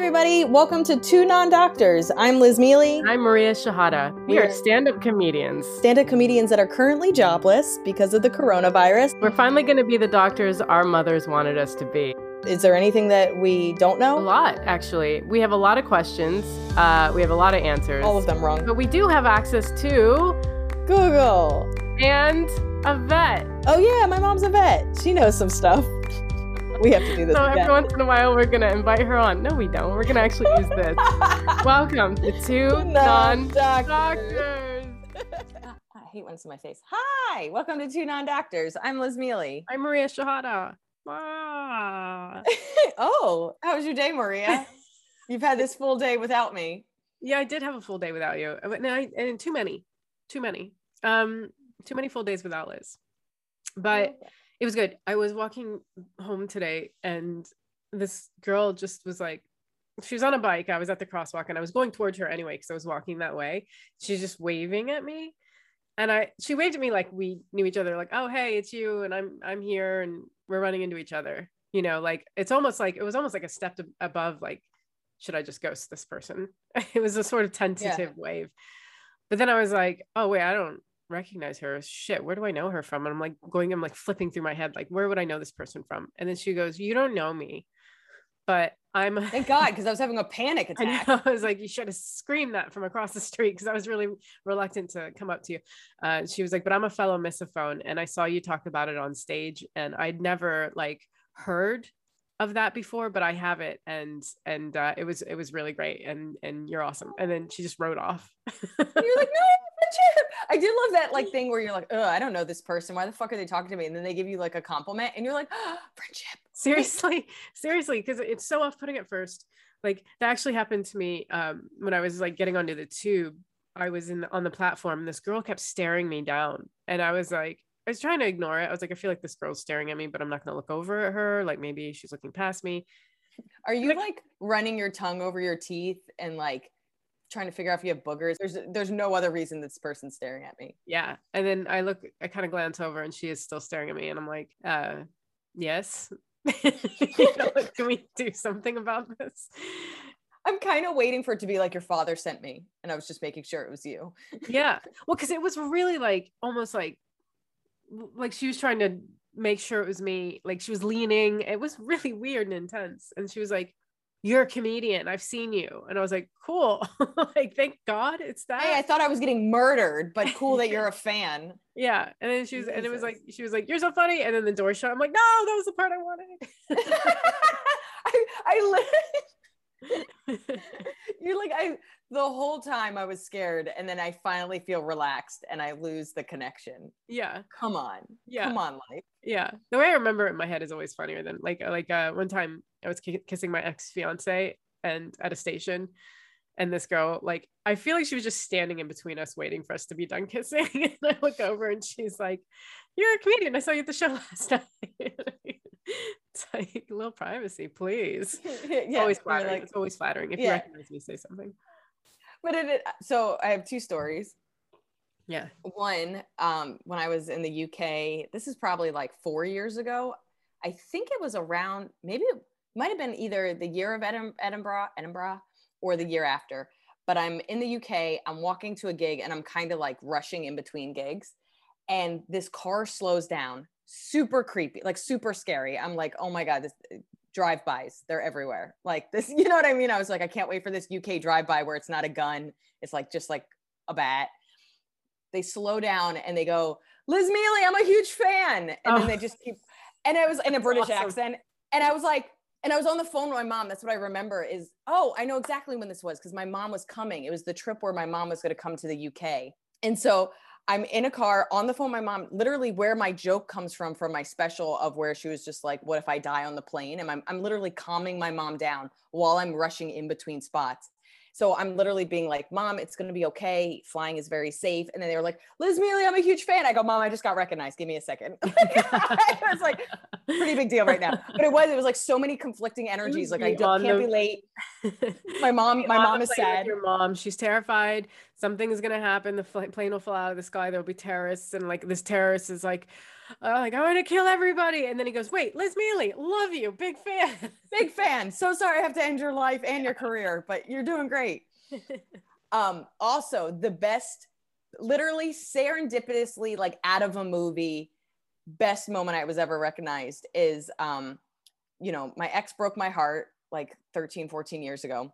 everybody. Welcome to Two Non Doctors. I'm Liz Miele. I'm Maria Shehata. We We're- stand up comedians. Stand up comedians that are currently jobless because of the coronavirus. We're finally going to be the doctors our mothers wanted us to be. Is there anything that we don't know? A lot, actually. We have a lot of questions, uh, we have a lot of answers. All of them wrong. But we do have access to Google. and a vet. Oh, yeah, my mom's a vet. She knows some stuff. We have to do this So again. every once in a while, we're to invite her on. No, we don't. We're to actually use this. Welcome to two non doctors. I hate when it's in my face. Hi, welcome to Two Non Doctors. I'm Liz Miele. I'm Maria Shehata. Ah. oh, how was your day, Maria? You've had this full day without me. Yeah, I did have a full day without you. Uh, But no, I, and too many, too many, um, too many full days without Liz. But it was good. I was walking home today, and this girl just was like, she was on a bike. I was at the crosswalk, and I was going towards her anyway because I was walking that way. She's just waving at me, and I she waved at me like we knew each other, like, oh hey, it's you, and I'm I'm here, and we're running into each other. You know, like it's almost like it was almost like a step to, above like should I just ghost this person? It was a sort of tentative wave. But then I was like, oh wait, I don't recognize her. Shit, where do I know her from? And I'm like going, I'm like flipping through my head, like, where would I know this person from? And then she goes, You don't know me, but I'm a Thank God, because I was having a panic I attack. know. I was like, you should have screamed that from across the street because I was really reluctant to come up to you. Uh, she was like, but I'm a fellow misophones, and I saw you talk about it on stage, and I'd never like heard of that before, but I have it, and and uh, it was it was really great, and and you're awesome. And then she just wrote off. You're like, no, friendship. I did love that like thing where you're like, oh, I don't know this person. Why the fuck are they talking to me? And then they give you like a compliment, and you're like, oh, friendship. seriously seriously because it's so off-putting at first like that actually happened to me um when i was like getting onto the tube i was in on the platform and this girl kept staring me down and i was like i was trying to ignore it i was like i feel like this girl's staring at me but i'm not going to look over at her like maybe she's looking past me Are you Like- like running your tongue over your teeth and like trying to figure out if you have boogers? There's there's no other reason this person's staring at me. yeah and then i look i kind of glance over and she is still staring at me and i'm like uh yes you know, like, can we do something about this I'm kind of waiting for it to be like your father sent me, and I was just making sure it was you. yeah well because it was really like almost like like she was trying to make sure it was me like she was leaning it was really weird and intense and she was like you're a comedian i've seen you and i was like cool. Like thank god it's that Hey, I thought I was getting murdered, but cool that you're a fan. yeah and then she was and it was like she was like you're so funny and then the door shut. I'm like no that was the part i wanted. I, I literally, you're like I the whole time I was scared, and then I finally feel relaxed, and I lose the connection. yeah Come on, yeah come on, life. yeah the way i remember it in my head is always funnier than like like uh one time i was ki- kissing my ex-fiance and at a station and this girl like i feel like she was just standing in between us waiting for us to be done kissing and i look over and she's like you're a comedian i saw you at the show last night it's like a little privacy please it's yeah, always flattering like- it's always flattering if you recognize me say something but it, it- so I have two stories. yeah One, um, when I was in the UK, this is probably like four years ago. I think it was around, maybe it might have been either the year of Edin- Edinburgh, Edinburgh, or the year after. But I'm in the UK, I'm walking to a gig, and I'm kind of like rushing in between gigs. And this car slows down, super creepy, like super scary. I'm like, oh my God, this uh, drive-bys, they're everywhere. Like this, you know what I mean? I was like, I can't wait for this UK drive-by where it's not a gun, it's like just like a bat they slow down and they go, Liz Miele, I'm a huge fan. And then Oh. they just keep, and I was in a British awesome. accent. And I was like, and I was on the phone with my mom. That's what I remember is, oh, I know exactly when this was because my mom was coming. It was the trip where my mom was going to come to the UK. And so I'm in a car on the phone, my mom, literally where my joke comes from, from my special of where she was just like, what if I die on the plane? And I'm, I'm literally calming my mom down while I'm rushing in between spots. So I'm literally being like, Mom, it's going to be okay. Flying is very safe. And then they were like, Liz Miele, I'm a huge fan. I go, Mom, I just got recognized. Give me a second. I was like, pretty big deal right now. But it was, it was like so many conflicting energies. Like I don't, can't the- be late. my mom, my mom is sad. Your mom, she's terrified. Something is gonna happen. The fl- plane will fall out of the sky. There'll be terrorists, and like this terrorist is like, oh, like I want to kill everybody. And then he goes, "Wait, Liz Miele, love you, big fan." Big fan. So sorry I have to end your life and your career, but you're doing great. Um, also the best, literally serendipitously, like out of a movie, best moment I was ever recognized is um, you know, my ex broke my heart like 13, 14 years ago.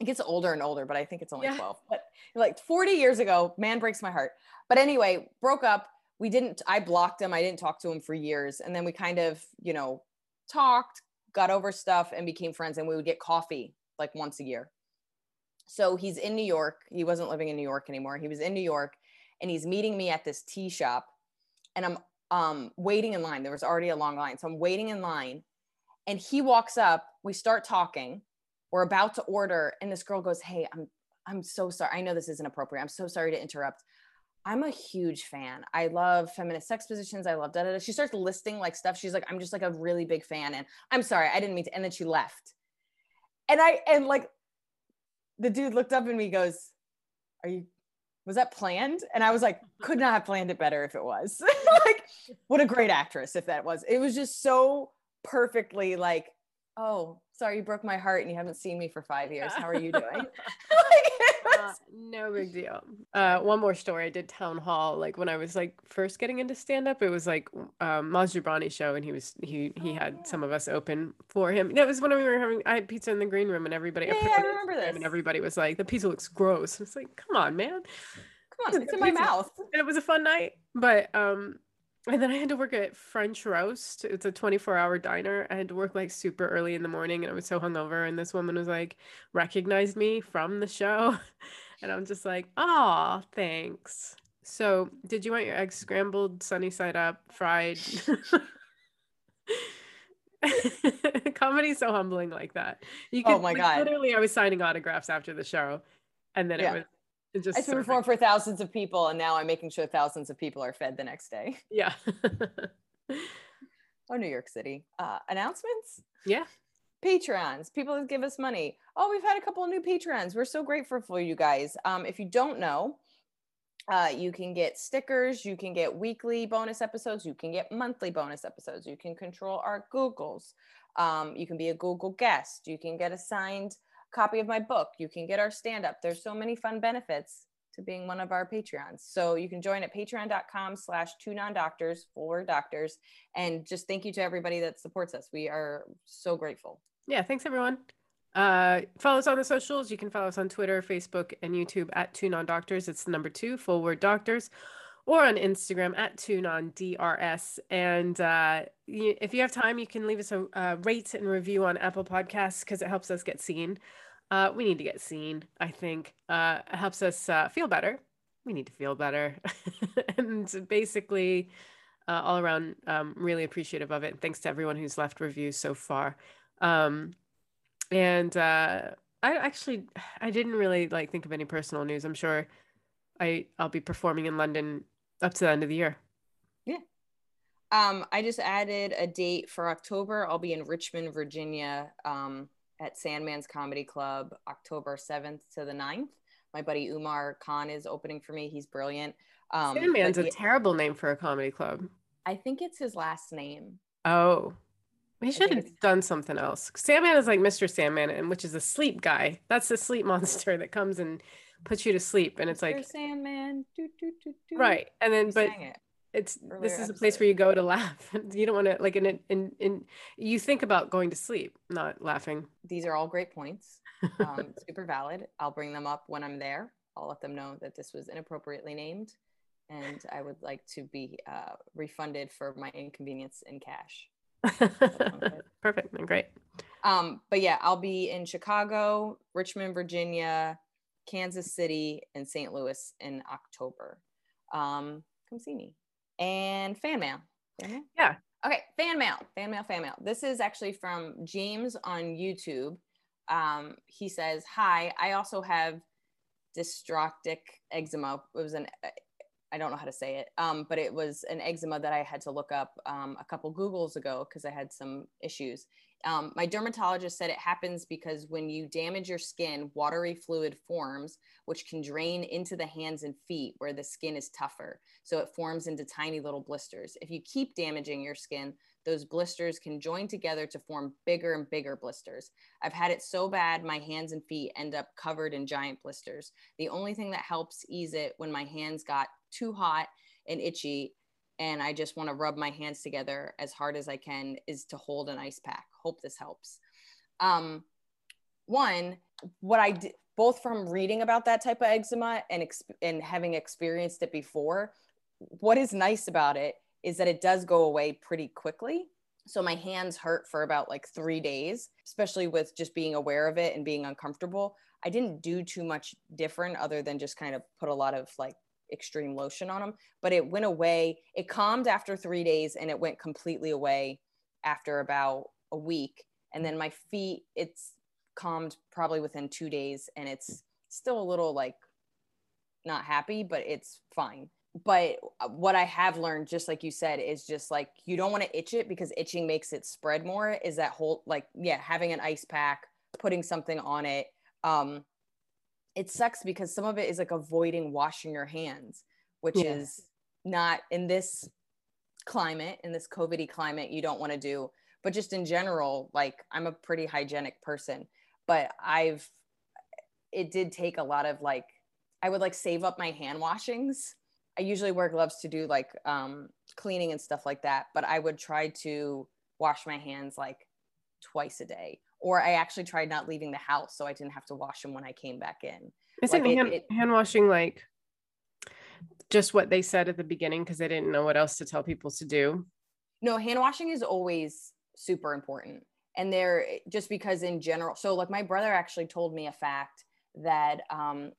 It gets older and older, but I think it's only Yeah. 12. But like 40 years ago, man breaks my heart. But anyway, broke up. We didn't, I blocked him. I didn't talk to him for years. And then we kind of, you know, talked, got over stuff and became friends. And we would get coffee like once a year. So he's in New York. He wasn't living in New York anymore. He was in New York and he's meeting me at this tea shop. And I'm um, waiting in line. There was already a long line. So I'm waiting in line and he walks up. We start talking. We're about to order. And this girl goes, Hey, I'm I'm so sorry. I know this isn't appropriate. I'm so sorry to interrupt. I'm a huge fan. I love feminist sex positions. I love da da da. She starts listing like stuff. She's like, I'm just like a really big fan. And I'm sorry, I didn't mean to. And then she left. And I and like the dude looked up at me, goes, Are you was that planned? And I was like, could not have planned it better if it was. like, what a great actress if that was. It was just so perfectly like, oh, sorry, you broke my heart and you haven't seen me for five years. How are you doing? Uh, no big deal. Uh, one more story. I did town hall like when I was like first getting into stand up. It was like um, Maz show, and he was he he Oh, had yeah. some of us open for him. That was when we were having I had pizza in the green room, and everybody Yeah, yeah, I remember this. and everybody was like, "The pizza looks gross." It's like, come on, man. come on, it's in my Pizza. mouth. And it was a fun night, but um. And then I had to work at French Roast. It's a 24 hour diner. I had to work like super early in the morning and I was so hungover. And this woman was like, recognized me from the show. And I'm just like, oh, thanks. So, did you want your eggs scrambled, sunny side up, fried? Comedy's so humbling like that. You Oh could, my like, God. Literally, I was signing autographs after the show. And then Yeah. it was it just I performed for thousands of people, and now I'm making sure thousands of people are fed the next day. Yeah. Oh, New York City. Uh, announcements? yeah. Patrons, people that give us money. Oh, we've had a couple of new patrons. We're so grateful for you guys. Um, if you don't know, uh, you can get stickers, you can get weekly bonus episodes, you can get monthly bonus episodes, you can control our Googles, um, you can be a Google guest, you can get a signed copy of my book, you can get our stand up. There's so many fun benefits to being one of our Patreons. So you can join at patreon.com slash two non-doctors, for doctors. And just thank you to everybody that supports us. We are so grateful. Yeah. Thanks, everyone. Uh, follow us on the socials. You can follow us on Twitter, Facebook, and YouTube at Two Non Doctors. It's the number two, full word doctors, or on Instagram at Two Non DRS. And uh, y- if you have time, you can leave us a rate and review on Apple Podcasts because it helps us get seen. Uh, we need to get seen, I think. Uh, it helps us uh, feel better. We need to feel better. and basically, uh, all around, um, really appreciative of it. Thanks to everyone who's left reviews so far. Um, and I actually I didn't really like think of any personal news. I'm sure I I'll be performing in London up to the end of the year. Yeah. Um, I just added a date for October. I'll be in Richmond, Virginia, um, at Sandman's Comedy Club, October 7th to the 9th. My buddy Umar Khan is opening for me. He's brilliant. Um, Sandman's a he- terrible name for a comedy club. I think it's his last name. Oh, he should have done something else. Sandman is like Mr. Sandman, and which is a sleep guy. That's the sleep monster that comes and puts you to sleep, and it's Mr. like Sandman. Doo, doo, doo, right. And then, but it. it's this is a place where you go to laugh. You don't want to like in in in, in you think about going to sleep, not laughing. These are all great points. Um, super valid. I'll bring them up when I'm there. I'll let them know that this was inappropriately named, and I would like to be uh, refunded for my inconvenience in cash. Perfect. and Great. Um, but yeah, I'll be in Chicago, Richmond, Virginia, Kansas City, and St. Louis in October. Um, come see me. And fan mail. Fan mail? Yeah. Okay, fan mail, fan mail, fan mail. This is actually from James on YouTube. Um, he says, Hi, I also have dyshidrotic eczema. It was an I don't know how to say it, um, but it was an eczema that I had to look up um, a couple Googles ago because I had some issues. Um, my dermatologist said it happens because when you damage your skin, watery fluid forms, which can drain into the hands and feet where the skin is tougher. So it forms into tiny little blisters. If you keep damaging your skin, those blisters can join together to form bigger and bigger blisters. I've had it so bad, my hands and feet end up covered in giant blisters. The only thing that helps ease it when my hands got too hot and itchy and I just want to rub my hands together as hard as I can is to hold an ice pack. Hope this helps. Um, one, what I did, both from reading about that type of eczema and exp- and having experienced it before, what is nice about it is that it does go away pretty quickly. So my hands hurt for about like three days, especially with just being aware of it and being uncomfortable. I didn't do too much different other than just kind of put a lot of like extreme lotion on them, but it went away. It calmed after three days and it went completely away after about a week. And then my feet, it's calmed probably within two days and it's still a little like not happy, but it's fine. But uh, what I have learned, just like you said, is just like you don't want to itch it because itching makes it spread more. Is that whole like, yeah, having an ice pack, putting something on it. Um, it sucks because some of it is like avoiding washing your hands, which yeah. is not in this climate, in this COVID climate, you don't want to do. But just in general, like I'm a pretty hygienic person, but I've, it did take a lot of like, I would like save up my hand washings. I usually wear gloves to do like um, cleaning and stuff like that, but I would try to wash my hands like twice a day or I actually tried not leaving the house so I didn't have to wash them when I came back in. Isn't like hand, it, hand washing like just what they said at the beginning because they didn't know what else to tell people to do? No, hand washing is always super important. And they're just because in general, so like my brother actually told me a fact that um,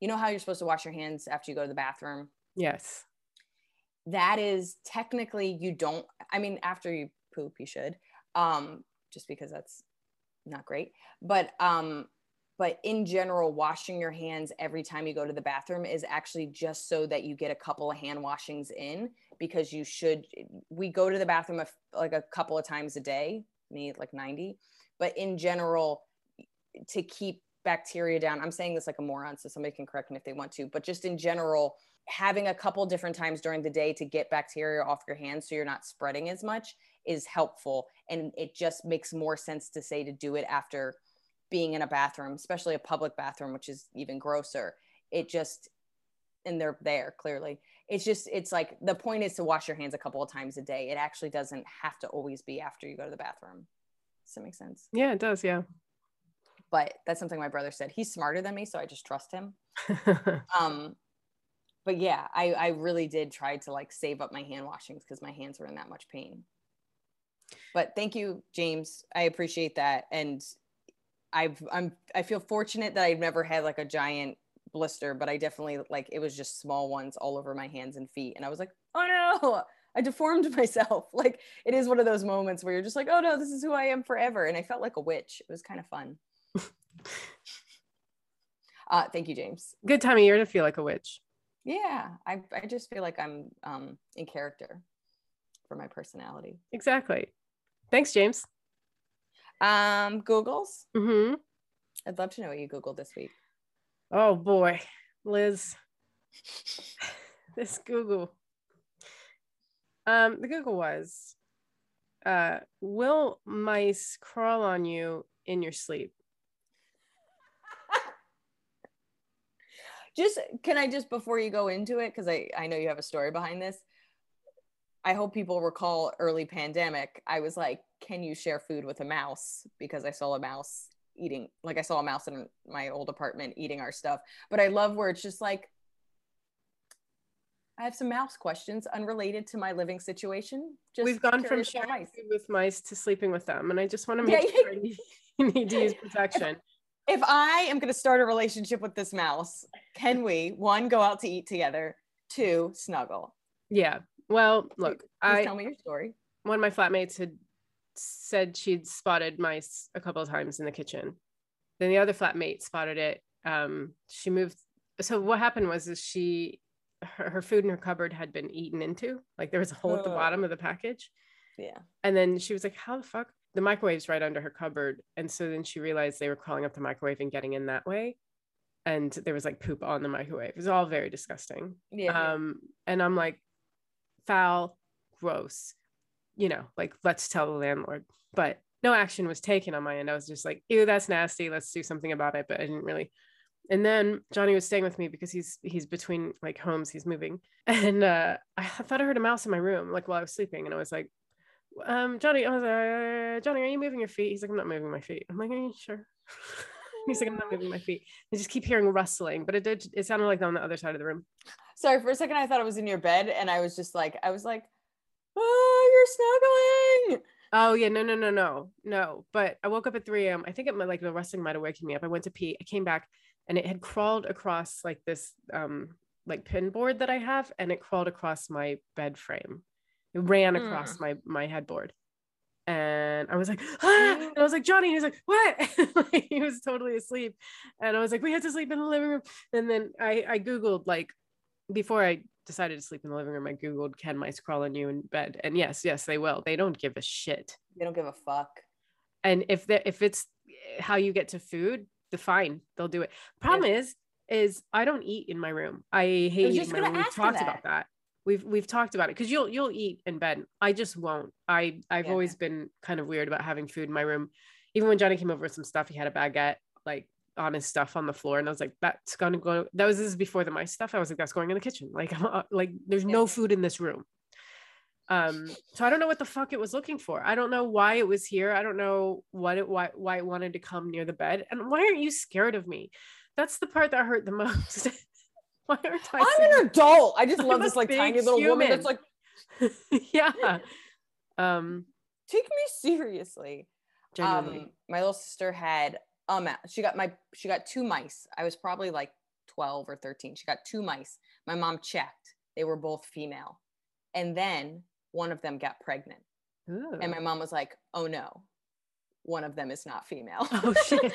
you know how you're supposed to wash your hands after you go to the bathroom? Yes. That is technically you don't, I mean, after you poop, you should. Um, just because that's not great but um but in general washing your hands every time you go to the bathroom is actually just so that you get a couple of hand washings in because you should we go to the bathroom a, like a couple of times a day me like 90 but in general to keep bacteria down i'm saying this like a moron so somebody can correct me if they want to but just in general having a couple different times during the day to get bacteria off your hands so you're not spreading as much is helpful and it just makes more sense to say to do it after being in a bathroom especially a public bathroom which is even grosser. It just and they're there clearly. It's just it's like the point is to wash your hands a couple of times a day. It actually doesn't have to always be after you go to the bathroom. Does that make sense? Yeah it does yeah. But that's something my brother said. He's smarter than me so i just trust him. Um but yeah i i really did try to like save up my hand washings because my hands were in that much pain but thank you, James. I appreciate that. And I've I'm I feel fortunate that I've never had like a giant blister, but I definitely like it was just small ones all over my hands and feet. And I was like, oh no, I deformed myself. Like it is one of those moments where you're just like, oh no, this is who I am forever. And I felt like a witch. It was kind of fun. uh, thank you, James. Good time of year to feel like a witch. Yeah, I, I just feel like I'm um, in character for my personality. Exactly. Thanks, James. Um, Google's. Mm-hmm. I'd love to know what you Googled this week. Oh boy, Liz. this Google. Um, the Google was uh will mice crawl on you in your sleep? just can I just before you go into it, because I, I know you have a story behind this. I hope people recall early pandemic. I was like, can you share food with a mouse? Because I saw a mouse eating, like I saw a mouse in my old apartment eating our stuff. But I love where it's just like, I have some mouse questions unrelated to my living situation. Just We've gone from sharing mice. food with mice to sleeping with them. And I just want to make yeah, sure you need to use protection. If, if I am going to start a relationship with this mouse, can we, one, go out to eat together, two, snuggle? Yeah, well, look, Please I tell me your story. One of my flatmates had said she'd spotted mice a couple of times in the kitchen. Then the other flatmate spotted it. Um, she moved. So what happened was is she her, her, food in her cupboard had been eaten into. Like there was a hole at the bottom of the package. Yeah. And then she was like, "How the fuck?" the microwave's right under her cupboard. And so then she realized they were crawling up the microwave and getting in that way. And there was like poop on the microwave. It was all very disgusting. Yeah. Um, and I'm like, foul, gross, you know, like let's tell the landlord. But no action was taken on my end. I was just like, ew, that's nasty. Let's do something about it. But I didn't really. And then Johnny was staying with me because he's he's between like homes. He's moving, and uh, I thought I heard a mouse in my room like while I was sleeping, and I was like, um, Johnny, I was like, uh, Johnny, are you moving your feet? He's like, I'm not moving my feet. I'm like, are you sure? He's like, I'm not moving my feet. I just keep hearing rustling, but it did. It sounded like on the other side of the room. Sorry, for a second I thought it was in your bed, and I was just like, I was like, oh, you're snuggling. Oh yeah, no, no, no, no, no. But I woke up at 3 a.m. I think it might like the rustling might have waken me up. I went to pee. I came back, and it had crawled across like this um like pin board that I have, and it crawled across my bed frame. It ran across my my headboard. And I was like, ah! and I was like, Johnny, and he was like, what? like, he was totally asleep. And I was like, we had to sleep in the living room. And then I, I Googled like before I decided to sleep in the living room, I Googled, can mice crawl on you in bed? And yes, yes, they will. They don't give a shit. They don't give a fuck. And if they if it's how you get to food, the fine, they'll do it. Problem yeah. is, is I don't eat in my room. I hate eating in my room. We've talked that. about that we've we've talked about it because you'll you'll eat in bed i just won't i i've yeah. always been kind of weird about having food in my room even when johnny came over with some stuff he had a baguette like on his stuff on the floor and i was like that's gonna go that was this is before the mice stuff i was like that's going in the kitchen like i'm uh, like there's yeah. no food in this room um so i don't know what the fuck it was looking for i don't know why it was here i don't know what it why why it wanted to come near the bed and why aren't you scared of me that's the part that hurt the most Why aren't I? I'm an adult. I just love this like tiny little human. woman that's like, yeah. Um, take me seriously. Genuinely. Um, my little sister had um she got my she got two mice. I was probably like 12 or 13. She got two mice. My mom checked. They were both female. And then one of them got pregnant. Ooh. And my mom was like, "Oh no. One of them is not female." Oh shit.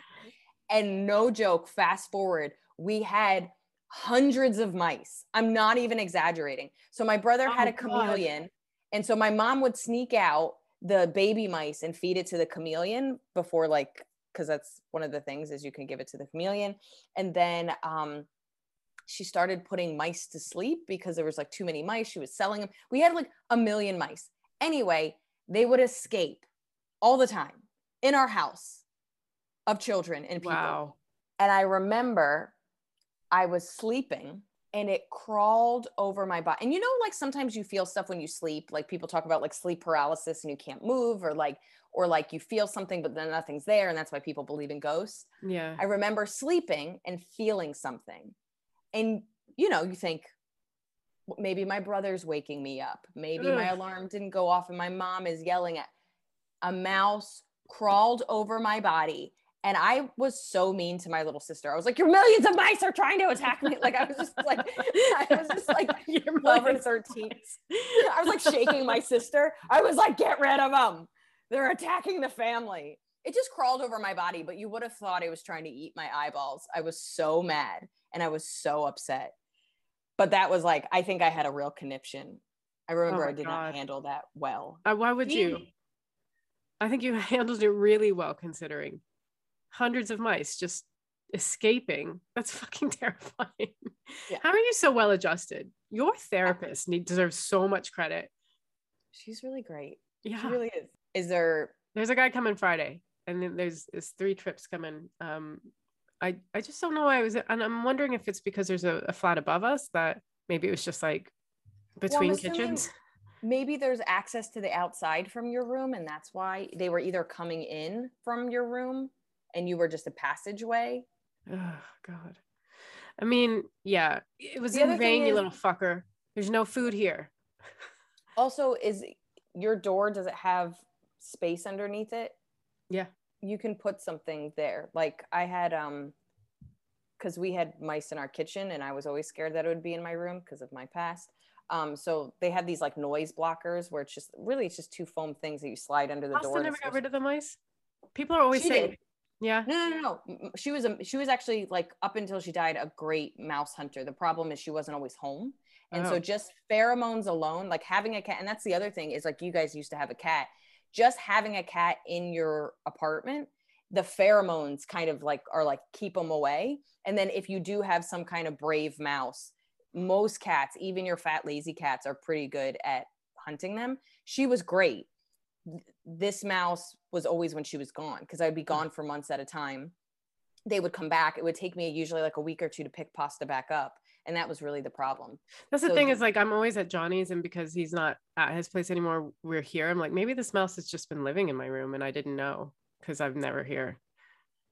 and no joke, fast forward, we had hundreds of mice. I'm not even exaggerating. So my brother oh, had a chameleon. God. And so my mom would sneak out the baby mice and feed it to the chameleon before like because that's one of the things is you can give it to the chameleon. And then um she started putting mice to sleep because there was like too many mice. She was selling them we had like a million mice. Anyway they would escape all the time in our house of children and people. Wow. and i remember I was sleeping and it crawled over my body. And you know, like sometimes you feel stuff when you sleep, like people talk about like sleep paralysis and you can't move, or like, or like you feel something, but then nothing's there. And that's why people believe in ghosts. Yeah. I remember sleeping and feeling something. And, you know, you think, maybe my brother's waking me up. Maybe Ugh. my alarm didn't go off and my mom is yelling at a mouse crawled over my body and I was so mean to my little sister. I was like, "Your millions of mice are trying to attack me!" Like I was just like, I was just like twelve or thirteen. I was like shaking my sister. I was like, "Get rid of them! They're attacking the family." It just crawled over my body, but you would have thought it was trying to eat my eyeballs. I was so mad and I was so upset. But that was like, I think I had a real conniption. I remember oh I did God. not handle that well. Uh, why would you? I think you handled it really well, considering hundreds of mice just escaping. That's fucking terrifying. Yeah. How are you so well adjusted? Your therapist need deserves so much credit. She's really great. Yeah. She really is. Is there there's a guy coming Friday and then there's there's three trips coming. Um I I just don't know why I was and I'm wondering if it's because there's a, a flat above us that maybe it was just like between well, kitchens. Maybe there's access to the outside from your room and that's why they were either coming in from your room and you were just a passageway. Oh God. I mean, yeah, it was the in vain, is, you little fucker. There's no food here. also, is your door, does it have space underneath it? Yeah. You can put something there. Like I had um because we had mice in our kitchen and I was always scared that it would be in my room because of my past. Um, so they had these like noise blockers where it's just really it's just two foam things that you slide under the Austin door. never got rid of the mice. People are always she saying did. Yeah. No, no, no. She was a, she was actually like up until she died a great mouse hunter. The problem is she wasn't always home. And oh. so just pheromones alone, like having a cat, and that's the other thing is like you guys used to have a cat. just having a cat in your apartment the pheromones kind of like are like keep them away and then if you do have some kind of brave mouse most cats even your fat lazy cats are pretty good at hunting them she was great this mouse was always when she was gone because i'd be mm. gone for months at a time they would come back it would take me usually like a week or two to pick pasta back up and that was really the problem That's the So thing the- is like I'm always at Johnny's and because he's not at his place anymore, we're here. I'm like, maybe this mouse has just been living in my room and I didn't know because I'm never here.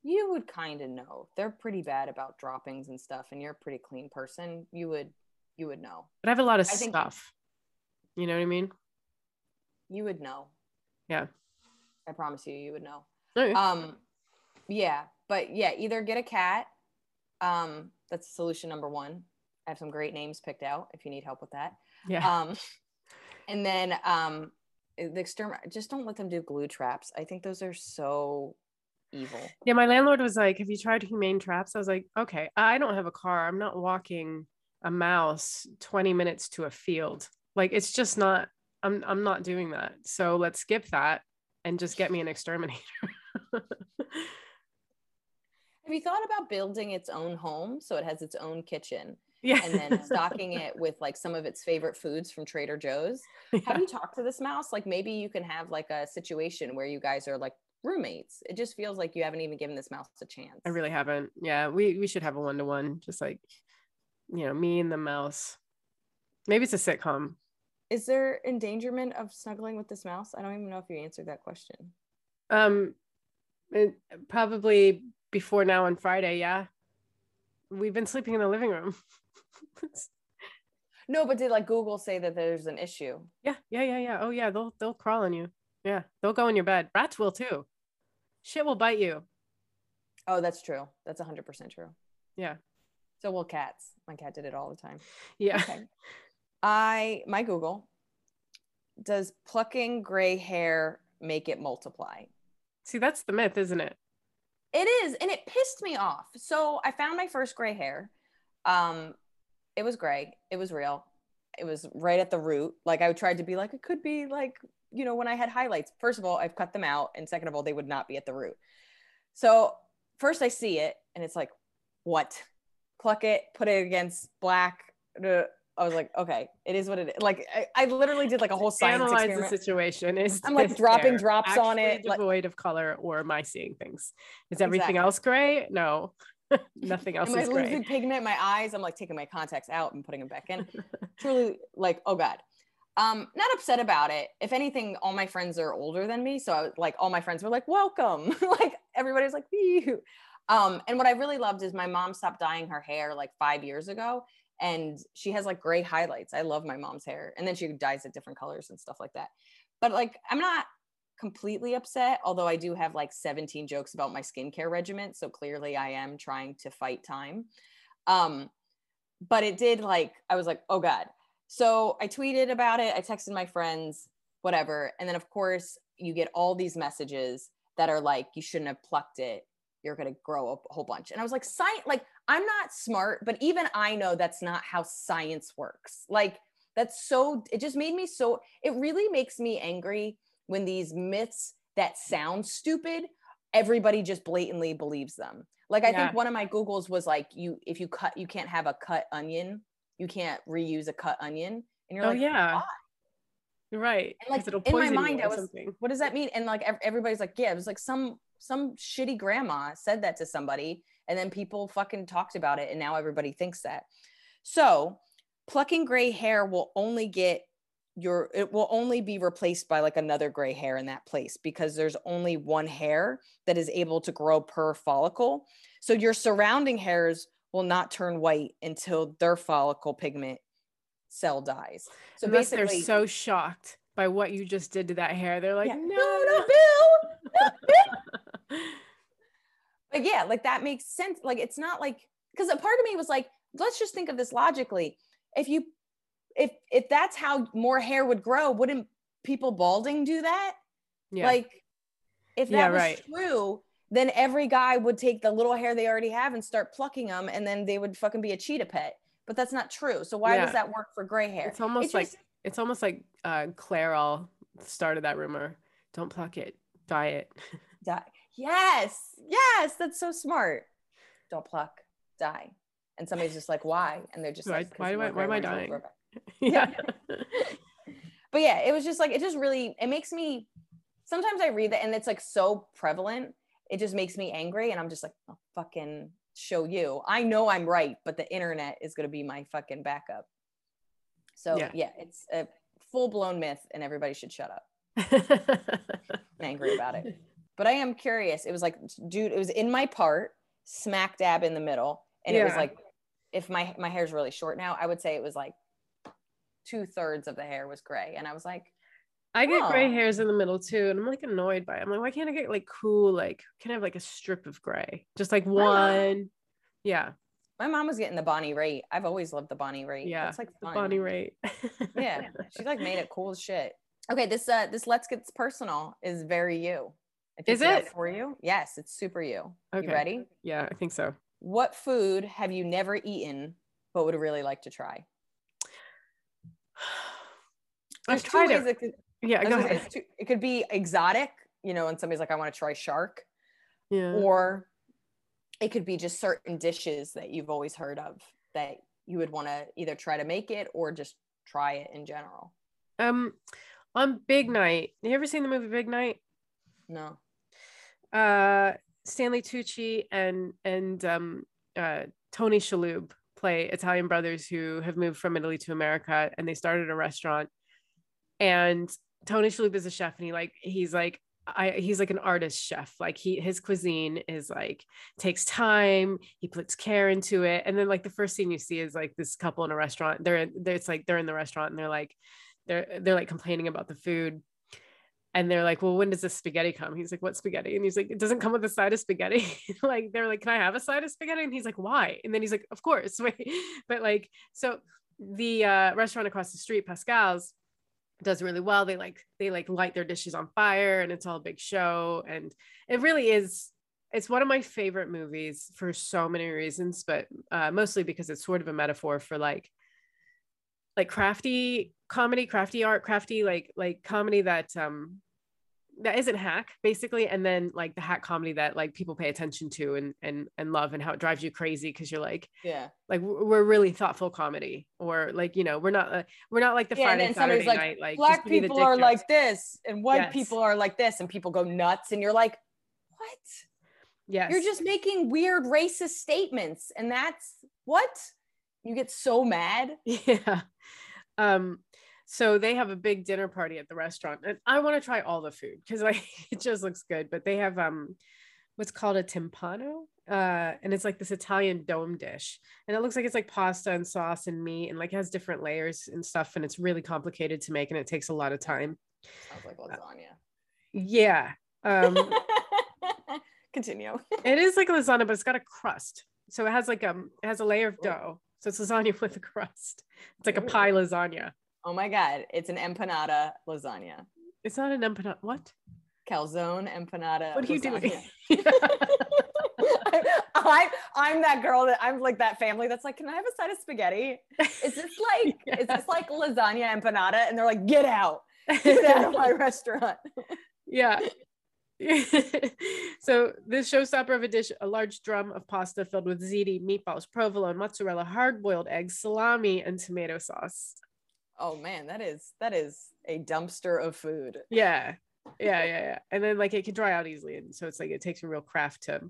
you would kind of know they're pretty bad about droppings and stuff and you're a pretty clean person you would you would know But I have a lot of I think- stuff. You know what I mean? you would know Yeah. i promise you you would know Okay. um yeah but yeah either get a cat um that's solution number one i have some great names picked out if you need help with that yeah. um and then um the exterm just don't let them do glue traps i think those are so evil yeah. My landlord was like, Have you tried humane traps? I was like, Okay, I don't have a car. I'm not walking a mouse 20 minutes to a field. Like it's just not, I'm I'm not doing that. So let's skip that and just get me an exterminator. have you thought about building its own home so it has its own kitchen yeah. and then stocking it with like some of its favorite foods from trader joe's Yeah. have you talked to this mouse like maybe you can have like a situation where you guys are like roommates it just feels like you haven't even given this mouse a chance I really haven't. Yeah, we we should have a one to one, just like you know, me and the mouse. Maybe it's a sitcom. Is there endangerment of snuggling with this mouse i don't even know if you answered that question Um, it- probably before now on Friday. Yeah, we've been sleeping in the living room. no but did like google say that there's an issue yeah, yeah, yeah, yeah. Oh yeah, they'll they'll crawl on you. Yeah, they'll go in your bed. Rats will too. Shit will bite you. oh that's true that's 100% true Yeah, so will cats my cat did it all the time yeah. okay i my google does plucking gray hair make it multiply See, that's the myth, isn't it? It is, and it pissed me off. So I found my first gray hair. Um, it was gray. It was real. It was right at the root. Like I tried to be like, it could be like, you know, when I had highlights. First of all, I've cut them out, and second of all, they would not be at the root. So first I see it, and it's like, what? Pluck it, put it against black. I was like, okay, it is what it is. Like I, I literally did like a whole science Analyze experiment. the situation. Is I'm, like, dropping drops on it, like- devoid of color, or am I seeing things? Is everything Exactly. else gray? No, nothing else Am I is gray. losing pigment in my eyes? I'm like taking my contacts out and putting them back in. Truly, like, oh god. Um, not upset about it. If anything, all my friends are older than me, so I was like, all my friends were like, "Welcome!" like everybody's like, "Phew." Um, and what I really loved is my mom stopped dyeing her hair like five years ago, and she has like gray highlights. I love my mom's hair, and then she dyes it different colors and stuff like that. But like, I'm not completely upset, although I do have like 17 jokes about my skincare regimen. So clearly I am trying to fight time. Um, but it did like, I was like, oh God. So I tweeted about it, I texted my friends, whatever. And then of course you get all these messages that are like, you shouldn't have plucked it. You're gonna grow up a whole bunch. And I was like, science, like I'm not smart, but even I know that's not how science works. Like that's so it just made me so it really makes me angry when these myths that sound stupid everybody just blatantly believes them like i Yeah. think one of my googles was like you if you cut you can't have a cut onion you can't reuse a cut onion and you're oh like yeah, why? you're right. And, like, in my mind, I was- something. what does that mean and like everybody's like yeah it was like some some shitty grandma said that to somebody and then people fucking talked about it and now everybody thinks that. So plucking gray hair will only get your it will only be replaced by like another gray hair in that place because there's only one hair that is able to grow per follicle. So your surrounding hairs will not turn white until their follicle pigment cell dies. So Unless basically they're so shocked by what you just did to that hair, they're like, yeah, no, no no bill but yeah like that makes sense like it's not like because a part of me was like let's just think of this logically if you if if that's how more hair would grow wouldn't people balding do that yeah, like if that Yeah, was right. true then every guy would take the little hair they already have and start plucking them and then they would fucking be a Chia Pet but that's not true so why Yeah. does that work for gray hair it's almost It like just- it's almost like uh, Clairol started that rumor. Don't pluck it. Dye it. Dye. Yes. Yes. That's so smart. Don't pluck. die. And somebody's just like, why? And they're just Why- like, "'Cause why do you I- want why am I to dying?" yeah. but yeah, it was just like it just really it makes me sometimes I read that and it's like so prevalent, it just makes me angry and I'm just like, I'll fucking show you. I know I'm right, but the internet is gonna be my fucking backup. So Yeah. yeah, it's a full-blown myth and everybody should shut up. I'm angry about it. But I am curious. It was like, dude, it was in my part, smack dab in the middle. And it was like, if my my hair's really short now, I would say it was like two thirds of the hair was gray. And I was like, I get gray Oh. hairs in the middle too, and I'm like annoyed by it. I'm like, why can't I get like cool, like can I have like a strip of gray? Just like one. Yeah. my mom was getting the Bonnie Raitt. I've always loved the Bonnie Raitt. Yeah. It's like The. Bonnie Raitt. Yeah. She's like made it cool as shit. Okay, this uh this Let's Get Personal is very you. I Is it? for you? Yes, it's super you. Okay. You ready? yeah, I think so. What food have you never eaten but would really like to try? I've tried it. it could, Yeah, go ahead. it could be exotic, you know, and somebody's like, I want to try shark, Yeah. or it could be just certain dishes that you've always heard of that you would want to either try to make it or just try it in general. Um, on Big Night, you ever seen the movie Big Night? No. Uh, Stanley Tucci and and um uh Tony Shalhoub play Italian brothers who have moved from Italy to America, and they started a restaurant. And Tony Shalhoub is a chef, and he like he's like I he's like an artist chef. Like he his cuisine is like takes time. He puts care into it, and then like the first scene you see is like this couple in a restaurant. They're in, they're it's like they're in the restaurant, and they're like they're they're like complaining about the food and they're like, well, when does the spaghetti come? He's like, what spaghetti? And he's like, it doesn't come with a side of spaghetti. like, they're like, can I have a side of spaghetti? And he's like, why? And then he's like, of course. Wait. But like, so the uh, restaurant across the street, Pascal's, does really well. They like, they like light their dishes on fire and it's all a big show. And it really is, it's one of my favorite movies for so many reasons, but uh, mostly because it's sort of a metaphor for like, like crafty comedy crafty art crafty like like comedy that um that isn't hack basically and then like the hack comedy that like people pay attention to and and and love and how it drives you crazy because you're like Yeah. like we're really thoughtful comedy or like you know we're not uh, we're not like the Yeah, and Friday then Saturday somebody's like, night like Black just give me the people are jokes. like this and white Yes. people are like this and people go nuts and you're like, what? yes You're just making weird racist statements and that's what? You get so mad. yeah um so they have a big dinner party at the restaurant and i want to try all the food because like it just looks good but they have um what's called a timpano uh and it's like this italian dome dish and it looks like it's like pasta and sauce and meat and like has different layers and stuff and it's really complicated to make and it takes a lot of time Sounds like lasagna. yeah um Continue. it is like lasagna but it's got a crust so it has like um it has a layer of dough so it's lasagna with a crust it's like a pie lasagna Oh my God. It's an empanada lasagna. it's not an empanada what Calzone empanada. what are you doing. I'm, I'm that girl that I'm like that family that's like, can I have a side of spaghetti? Is this like, is this like lasagna empanada? And they're like, get out, get out of my restaurant. yeah. so this showstopper of a dish, a large drum of pasta filled with ziti, meatballs, provolone, mozzarella, hard-boiled eggs, salami, and tomato sauce. Oh man, that is that is a dumpster of food. Yeah. Yeah, yeah, yeah. And then like it can dry out easily. And so it's like it takes a real craft to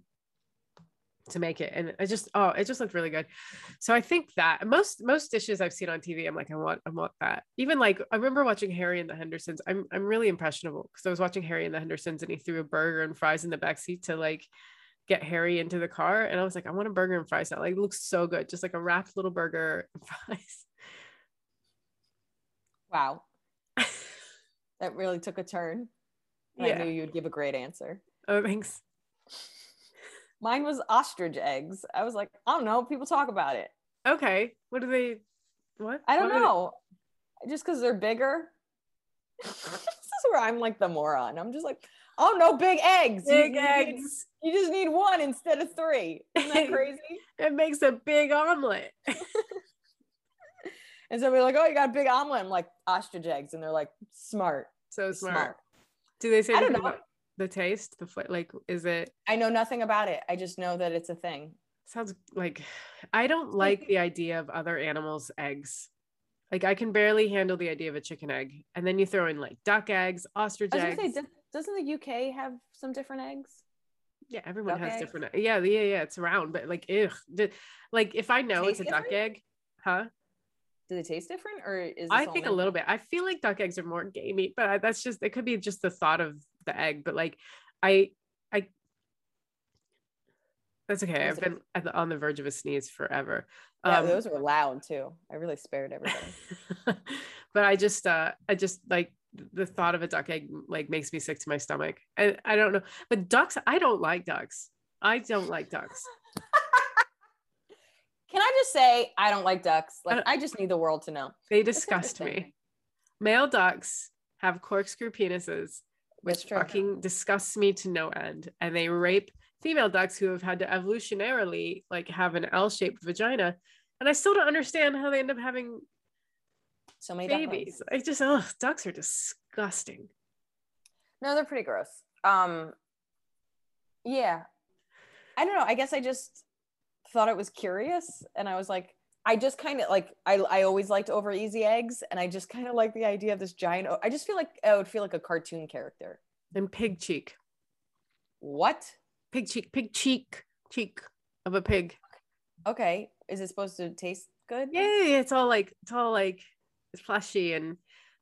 to make it. And it just oh, it just looked really good. So I think that most most dishes I've seen on TV, I'm like, I want, I want that. Even like I remember watching Harry and the Hendersons. I'm I'm really impressionable because I was watching Harry and the Hendersons and he threw a burger and fries in the back seat to like get Harry into the car. And I was like, I want a burger and fries now. Like looks so good. Just like a wrapped little burger and fries. Wow. that really took a turn. Yeah. I knew you'd give a great answer. Oh, thanks. Mine was ostrich eggs. I was like, I don't know. People talk about it. Okay. What do they what? I don't What are they- know. Just because they're bigger. this is where I'm like the moron. I'm just like, oh no, big eggs. You- Big you, eggs. you just need one instead of three. Isn't that crazy? It makes a big omelet. and so we're like, oh, you got a big omelet. I'm like, ostrich eggs. And they're like, smart. So smart. Do they say I don't anything know. about the taste? The fl- like, is it I know nothing about it. I just know that it's a thing. sounds like I don't like the idea of other animals' eggs. Like I can barely handle the idea of a chicken egg, and then you throw in like duck eggs, ostrich I was eggs. gonna say, doesn't the UK have some different eggs? yeah, everyone duck has eggs? different. Yeah, yeah, yeah. It's round, but like, ugh. Like if I know Taste it's a duck egg, huh? Do they taste different, or is I think a little bit. I feel like duck eggs are more gamey, but I, that's just it could be just the thought of the egg. But like, I, I, that's okay. I've been at the, on the verge of a sneeze forever. Yeah, Um, those were loud too. I really spared everybody. but I just, uh, I just like the thought of a duck egg like makes me sick to my stomach. And I don't know, but ducks, I don't like ducks. I don't like ducks. Can I just say I don't like ducks? Like Uh, I just need the world to know. They It's kind of disgust me. Male ducks have corkscrew penises which fucking disgusts me to no end. And they rape female ducks who have had to evolutionarily like have an L-shaped vagina. And I still don't understand how they end up having So many babies. I just oh, ducks are disgusting. No, they're pretty gross. Um, yeah, I don't know. I guess I just thought it was curious, and I was like, I just kind of like I I always liked over easy eggs, and I just kind of like the idea of this giant. I just feel like I would feel like a cartoon character. And pig cheek. What? Pig cheek, pig cheek, cheek of a pig. Okay, is it supposed to taste good? Yeah, yeah, yeah, it's all like it's all like it's fleshy and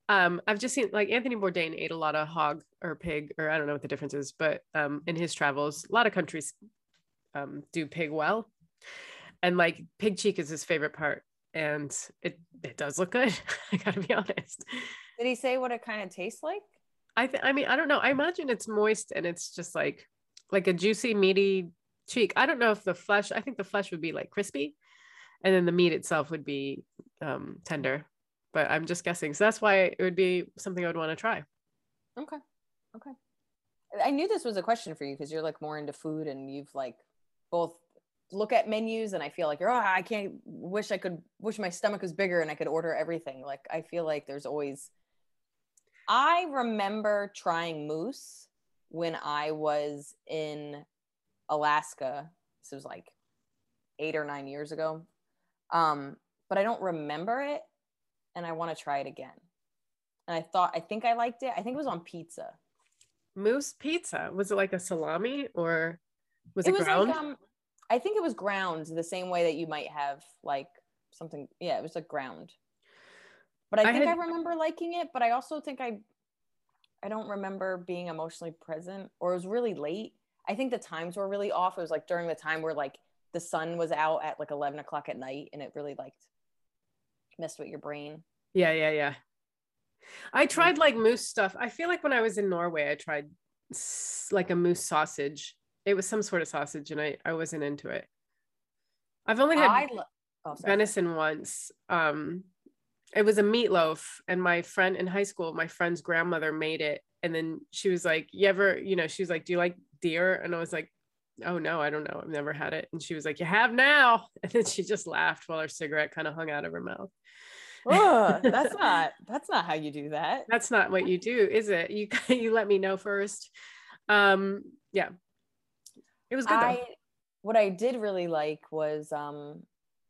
um I've just seen like Anthony Bourdain ate a lot of hog or pig or I don't know what the difference is, but um in his travels, a lot of countries um do pig well. And like pig cheek is his favorite part and it it does look good. I got to be honest. Did he say what it kind of tastes like? I th- I mean, I don't know. I imagine it's moist and it's just like like a juicy meaty cheek. I don't know if the flesh, I think the flesh would be like crispy and then the meat itself would be um tender. But I'm just guessing. So that's why it would be something I would want to try. Okay. Okay. I knew this was a question for you because you're like more into food and you've like both look at menus and I feel like you're, oh, I can't wish I could wish my stomach was bigger and I could order everything. Like I feel like there's always I remember trying moose when I was in Alaska. This was like eight or nine years ago. Um, but I don't remember it and I want to try it again. And I thought I think I liked it. I think it was on pizza. Moose pizza. Was it like a salami or was it, was ground? like um I think it was ground the same way that you might have like something yeah, it was like ground. But I I think I had- remember liking it, but I also think I I don't remember being emotionally present or it was really late. I think the times were really off. It was like during the time where like the sun was out at like 11 o'clock at night and it really like messed with your brain. yeah, yeah, yeah. I mm. tried like moose stuff. I feel like when I was in Norway, I tried like a moose sausage. It was some sort of sausage, and I I wasn't into it. I've only had I lo- oh, venison once. Um, it was a meatloaf, and my friend in high school, my friend's grandmother made it, and then she was like, "You ever, you know?" She was like, "Do you like deer?" And I was like, "Oh no, I don't know. I've never had it." And she was like, "You have now," and then she just laughed while her cigarette kind of hung out of her mouth. oh, that's not that's not how you do that. That's not what you do, is it? You you let me know first. Um, yeah, it was good though. I what I did really like was um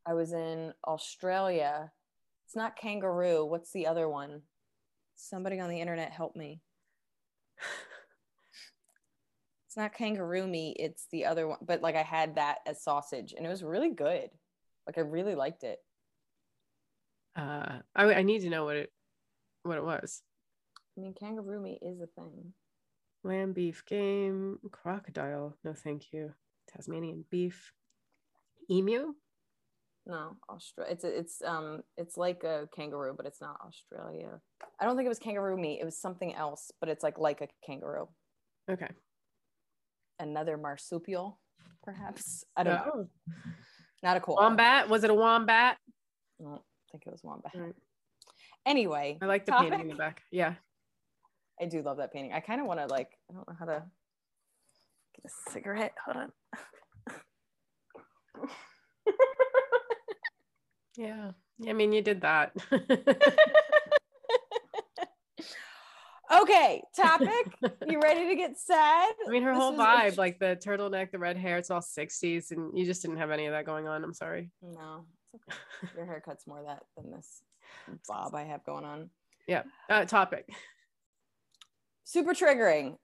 I was in Australia. It's not kangaroo. What's the other one? Somebody on the internet help me. It's not kangaroo meat, it's the other one. But like I had that as sausage and it was really good. Like I really liked it. Uh, I I need to know what it what it was. I mean kangaroo meat is a thing. Lamb, beef, game, crocodile. No, thank you. Tasmanian beef, emu. No, Australia. It's it's um it's like a kangaroo, but it's not Australia. I don't think it was kangaroo meat. It was something else, but it's like like a kangaroo. Okay. Another marsupial, perhaps. I don't know. Not a koala. Wombat. Was it a wombat? I don't think it was wombat. Mm. Anyway, I like the topic- painting in the back. Yeah. I do love that painting. I kind of want to like. I don't know how to get a cigarette. Hold on. Yeah. I mean, you did that. Okay, topic. you ready to get sad? I mean, her This whole was a- vibe, like the turtleneck, the red hair, it's all 60s, and you just didn't have any of that going on. I'm sorry. No, it's okay. Your haircut's more that than this bob I have going on. Yeah. Uh, topic. Super triggering.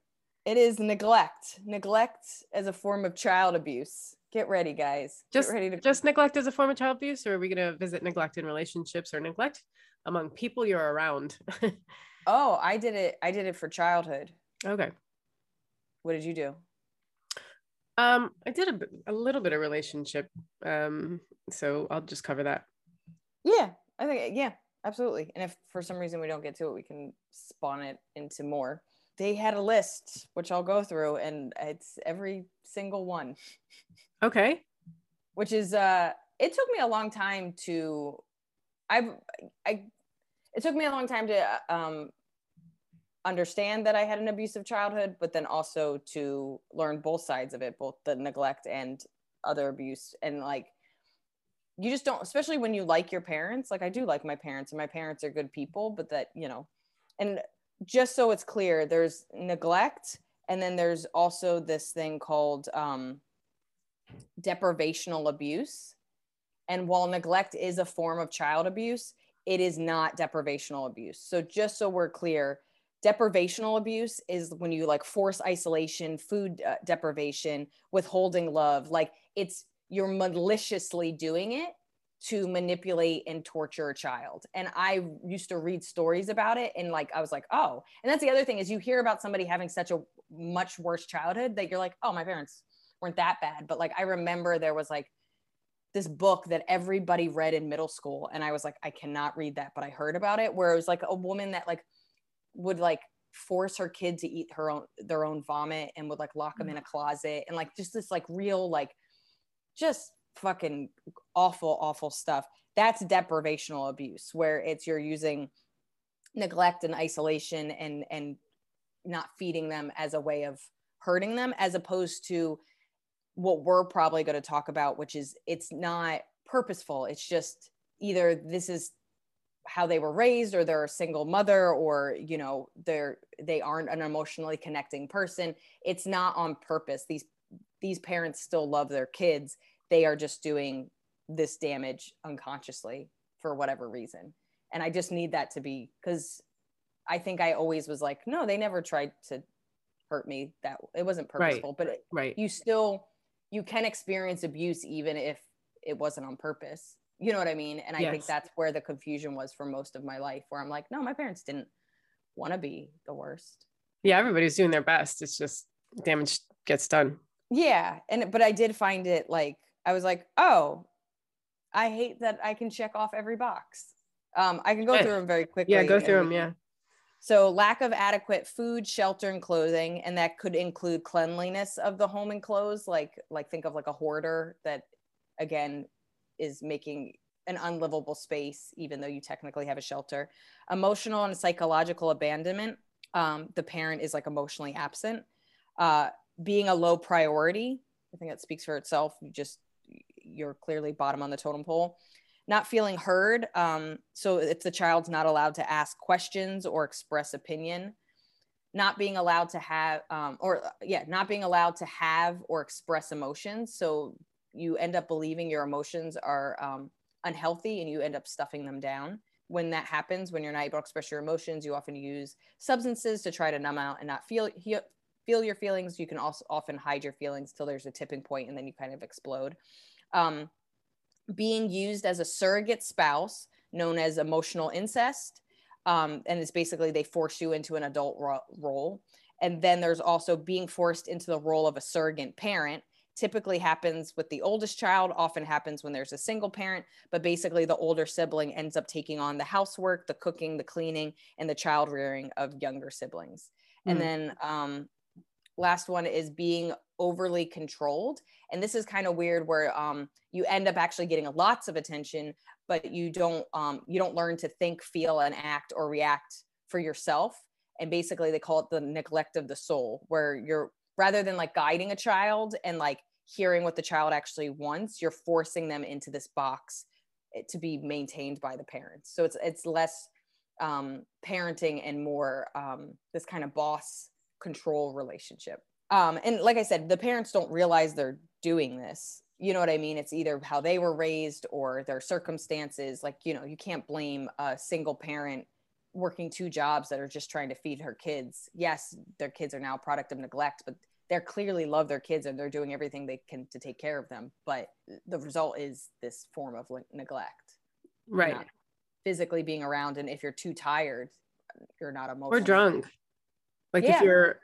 It is neglect. Neglect as a form of child abuse. Get ready, guys. Just- Get ready to Just neglect as a form of child abuse, or are we going to visit neglect in relationships or neglect among people you're around? Oh, I did it. I did it for childhood. okay. What did you do? Um, I did a, a little bit of relationship. Um, so I'll just cover that. Yeah, I think yeah, absolutely. And if for some reason we don't get to it, we can spawn it into more. They had a list which I'll go through, and it's every single one. Okay. which is uh it took me a long time to I've i it took me a long time to um understand that i had an abusive childhood but then also to learn both sides of it both the neglect and other abuse and like you just don't especially when you like your parents like i do like my parents and my parents are good people but that you know and just so it's clear there's neglect and then there's also this thing called um deprivational abuse. And while neglect is a form of child abuse, it is not deprivational abuse. So just so we're clear, deprivational abuse is when you like force isolation, food uh, deprivation, withholding love. Like it's you're maliciously doing it to manipulate and torture a child. And I used to read stories about it and like I was like, "Oh." And that's the other thing is you hear about somebody having such a much worse childhood that you're like, "Oh, my parents weren't that bad." But like I remember there was like this book that everybody read in middle school and I was like, I cannot read that, but I heard about it where it was like a woman that like would like force her kid to eat her own their own vomit and would like lock them in a mm. closet and like just this like real like just fucking awful awful stuff. That's deprivational abuse where it's you're using neglect and isolation and and not feeding them as a way of hurting them as opposed to what we're probably going to talk about which is it's not purposeful. It's just either this is how they were raised or they're a single mother or you know they're they aren't an emotionally connecting person. It's not on purpose. These these parents still love their kids. They are just doing this damage unconsciously for whatever reason and i just need that to be because i think i always was like no they never tried to hurt me that it wasn't Right. purposeful but it, Right. you still you can experience abuse even if it wasn't on purpose you know what i mean and i think that's where the confusion was for most of my life where i'm like no my parents didn't want to be the worst Yeah. Everybody's doing their best. It's just damage gets done. yeah and but i did find it like i was like oh i hate that i can check off every box um i can go through them very quickly Yeah. Go through them. Yeah. So, lack of adequate food, shelter, and clothing, and that could include cleanliness of the home and clothes. Like, like think of like a hoarder that, again, is making an unlivable space, even though you technically have a shelter. Emotional and psychological abandonment. Um, the parent is like emotionally absent. Uh, being a low priority. I think that speaks for itself. You just you're clearly bottom on the totem pole not feeling heard. Um, so if the child's not allowed to ask questions or express opinion, not being allowed to have, um, or uh, yeah, not being allowed to have or express emotions. So you end up believing your emotions are um, unhealthy and you end up stuffing them down. When that happens, when you're not able to express your emotions, you often use substances to try to numb out and not feel feel your feelings. You can also often hide your feelings till there's a tipping point and then you kind of explode. Um, being used as a surrogate spouse known as emotional incest um, and it's basically they force you into an adult ro- role and then there's also being forced into the role of a surrogate parent typically happens with the oldest child often happens when there's a single parent but basically the older sibling ends up taking on the housework the cooking the cleaning and the child rearing of younger siblings and Mm. then um, last one is being overly controlled and this is kind of weird where um, you end up actually getting lots of attention but you don't um, you don't learn to think feel and act or react for yourself and basically they call it the neglect of the soul where you're rather than like guiding a child and like hearing what the child actually wants you're forcing them into this box eh, to be maintained by the parents so it's it's less um, parenting and more um, this kind of boss control relationship. Um, and like I said, the parents don't realize they're doing this. You know what I mean? It's either how they were raised or their circumstances. Like, you know, you can't blame a single parent working two jobs that are just trying to feed her kids. Yes, their kids are now a product of neglect, but they're clearly love their kids and they're doing everything they can to take care of them. But the result is this form of neglect. Right. physically being around. And if you're too tired, you're not emotional. Or drunk. Like Yeah. if you're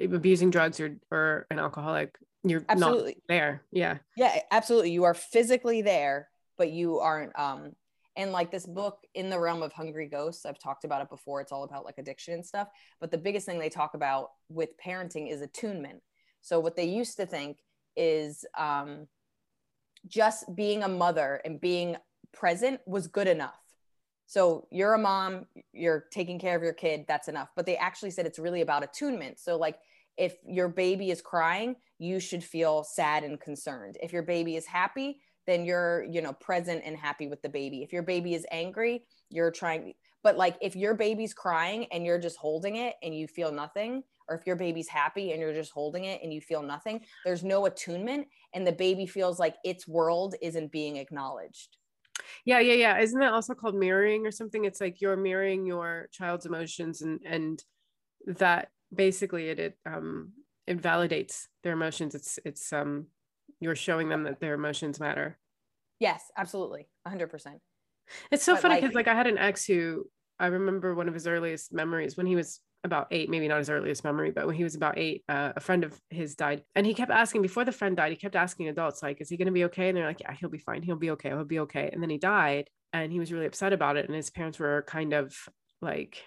abusing drugs or, or an alcoholic, you're Absolutely. not there. Yeah. Yeah, absolutely. You are physically there, but you aren't. Um, and like this book, In the Realm of Hungry Ghosts, I've talked about it before. It's all about like addiction and stuff. But the biggest thing they talk about with parenting is attunement. So what they used to think is um, just being a mother and being present was good enough. So you're a mom, you're taking care of your kid, that's enough. But they actually said it's really about attunement. So like if your baby is crying, you should feel sad and concerned. If your baby is happy, then you're, you know, present and happy with the baby. If your baby is angry, you're trying but like if your baby's crying and you're just holding it and you feel nothing, or if your baby's happy and you're just holding it and you feel nothing, there's no attunement and the baby feels like its world isn't being acknowledged. Yeah. Yeah. Yeah. Isn't that also called mirroring or something? It's like you're mirroring your child's emotions and, and that basically it, it, um, it validates their emotions. It's, it's, um, you're showing them that their emotions matter. Yes, absolutely. 100%. It's so But, funny like- because like I had an ex who I remember one of his earliest memories when he was about eight, maybe not his earliest memory, but when he was about eight, uh, a friend of his died, and he kept asking before the friend died. He kept asking adults like, "Is he going to be okay?" And they're like, "Yeah, he'll be fine. He'll be okay. He'll be okay." And then he died, and he was really upset about it. And his parents were kind of like,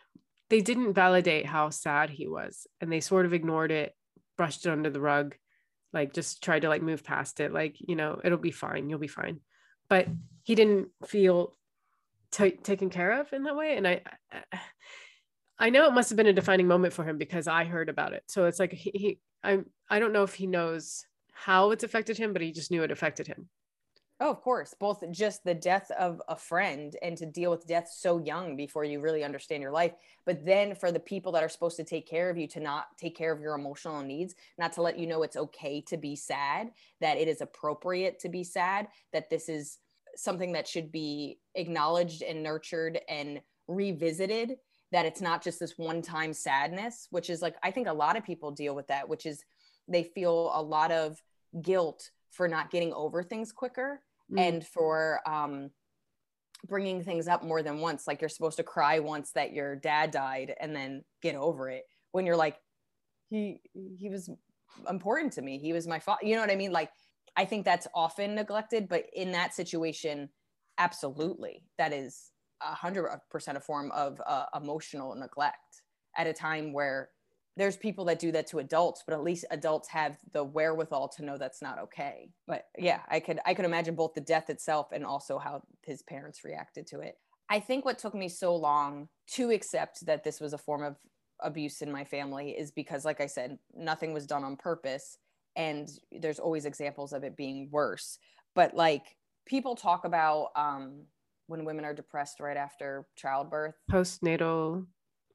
they didn't validate how sad he was, and they sort of ignored it, brushed it under the rug, like just tried to like move past it, like you know, it'll be fine. You'll be fine. But he didn't feel ta taken care of in that way and I, I i know it must have been a defining moment for him because i heard about it so it's like he, he i i don't know if he knows how it's affected him but he just knew it affected him Oh, of course. Both just the death of a friend and to deal with death so young before you really understand your life. But then for the people that are supposed to take care of you to not take care of your emotional needs, not to let you know it's okay to be sad, that it is appropriate to be sad, that this is something that should be acknowledged and nurtured and revisited, that it's not just this one time sadness, which is like, I think a lot of people deal with that, which is they feel a lot of guilt for not getting over things quicker Mm. and for um, bringing things up more than once. Like you're supposed to cry once that your dad died and then get over it. When you're like, he he was important to me. He was my father. You know what I mean? Like I think that's often neglected, but in that situation, absolutely, that is a hundred percent a form of uh, emotional neglect at a time where there's people that do that to adults but at least adults have the wherewithal to know that's not okay. But yeah i could i could imagine both the death itself and also how his parents reacted to it. I think what took me so long to accept that this was a form of abuse in my family is because like i said nothing was done on purpose and there's always examples of it being worse. But like people talk about um when women are depressed right after childbirth postnatal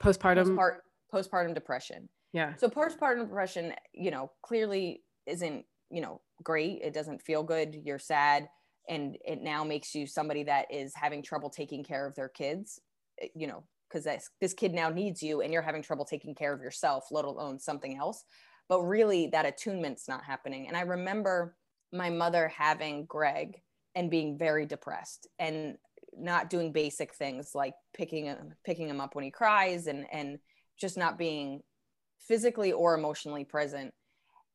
postpartum postpart- postpartum depression yeah so postpartum depression, you know, clearly isn't, you know, great. It doesn't feel good. You're sad. And it now makes you somebody that is having trouble taking care of their kids, eh, you know, because this, this kid now needs you and you're having trouble taking care of yourself, let alone something else. But really, that attunement's not happening. And I remember my mother having Greg and being very depressed and not doing basic things like picking him, picking him up when he cries and, and just not being physically or emotionally present.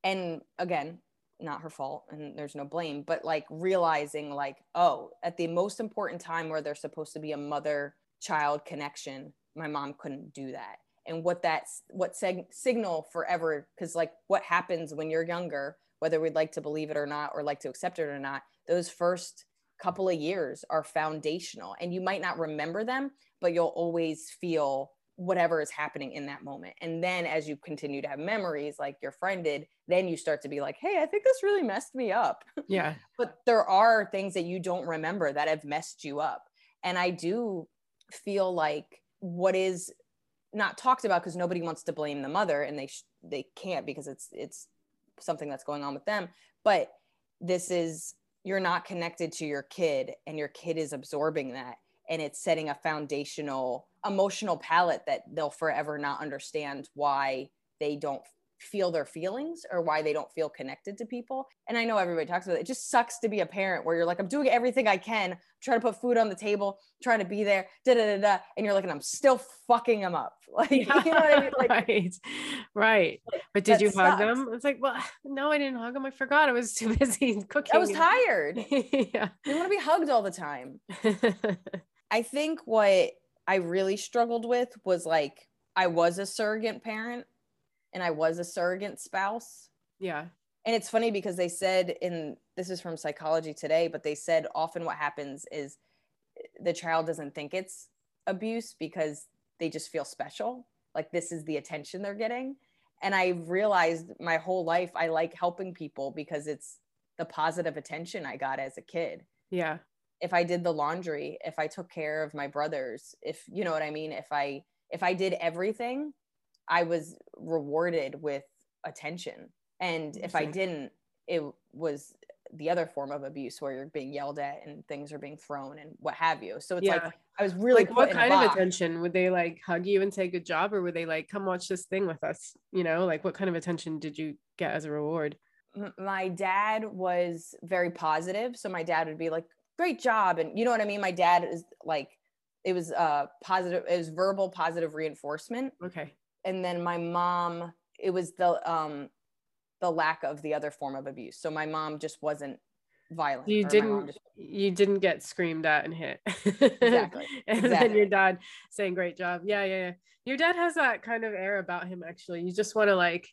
And again not her fault and there's no blame but like realizing like oh at the most important time where there's supposed to be a mother child connection my mom couldn't do that. And what that's what seg- signal forever because like what happens when you're younger whether we'd like to believe it or not or like to accept it or not those first couple of years are foundational and you might not remember them but you'll always feel whatever is happening in that moment. And then as you continue to have memories like your friend did, then you start to be like, hey, I think this really messed me up. yeah but there are things that you don't remember that have messed you up. And I do feel like what is not talked about because nobody wants to blame the mother and they sh- they can't because it's it's something that's going on with them but this is you're not connected to your kid and your kid is absorbing that and it's setting a foundational emotional palette that they'll forever not understand why they don't feel their feelings or why they don't feel connected to people. And I know everybody talks about it. It just sucks to be a parent where you're like, I'm doing everything I can, trying to put food on the table, trying to be there, da da da da. And you're like, and I'm still fucking them up. Like, yeah, you know what I mean? Like, right. Right. But did you sucks. hug them? It's like, well, no, I didn't hug them. I forgot. I was too busy cooking. I was tired. yeah. You want to be hugged all the time. I think what I really struggled with was like, I was a surrogate parent and I was a surrogate spouse. Yeah. And it's funny because they said in this is from psychology today, but they said often what happens is the child doesn't think it's abuse because they just feel special. Like this is the attention they're getting. And I realized my whole life I like helping people because it's the positive attention I got as a kid. Yeah. If I did the laundry, if I took care of my brothers, if you know what I mean, if I if I did everything, I was rewarded with attention. And if I didn't, it was the other form of abuse where you're being yelled at and things are being thrown and what have you. So it's yeah. like I was really like what kind of attention would they like hug you and say good job or would they like come watch this thing with us? You know, like what kind of attention did you get as a reward? My dad was very positive, so my dad would be like great job and you know what I mean? My dad is like it was uh positive it was verbal positive reinforcement. Okay and then my mom it was the um the lack of the other form of abuse. So my mom just wasn't violent you didn't just... you didn't get screamed at and hit. Exactly. And exactly. then your dad saying great job. Yeah yeah yeah. Your dad has that kind of air about him actually. You just want to like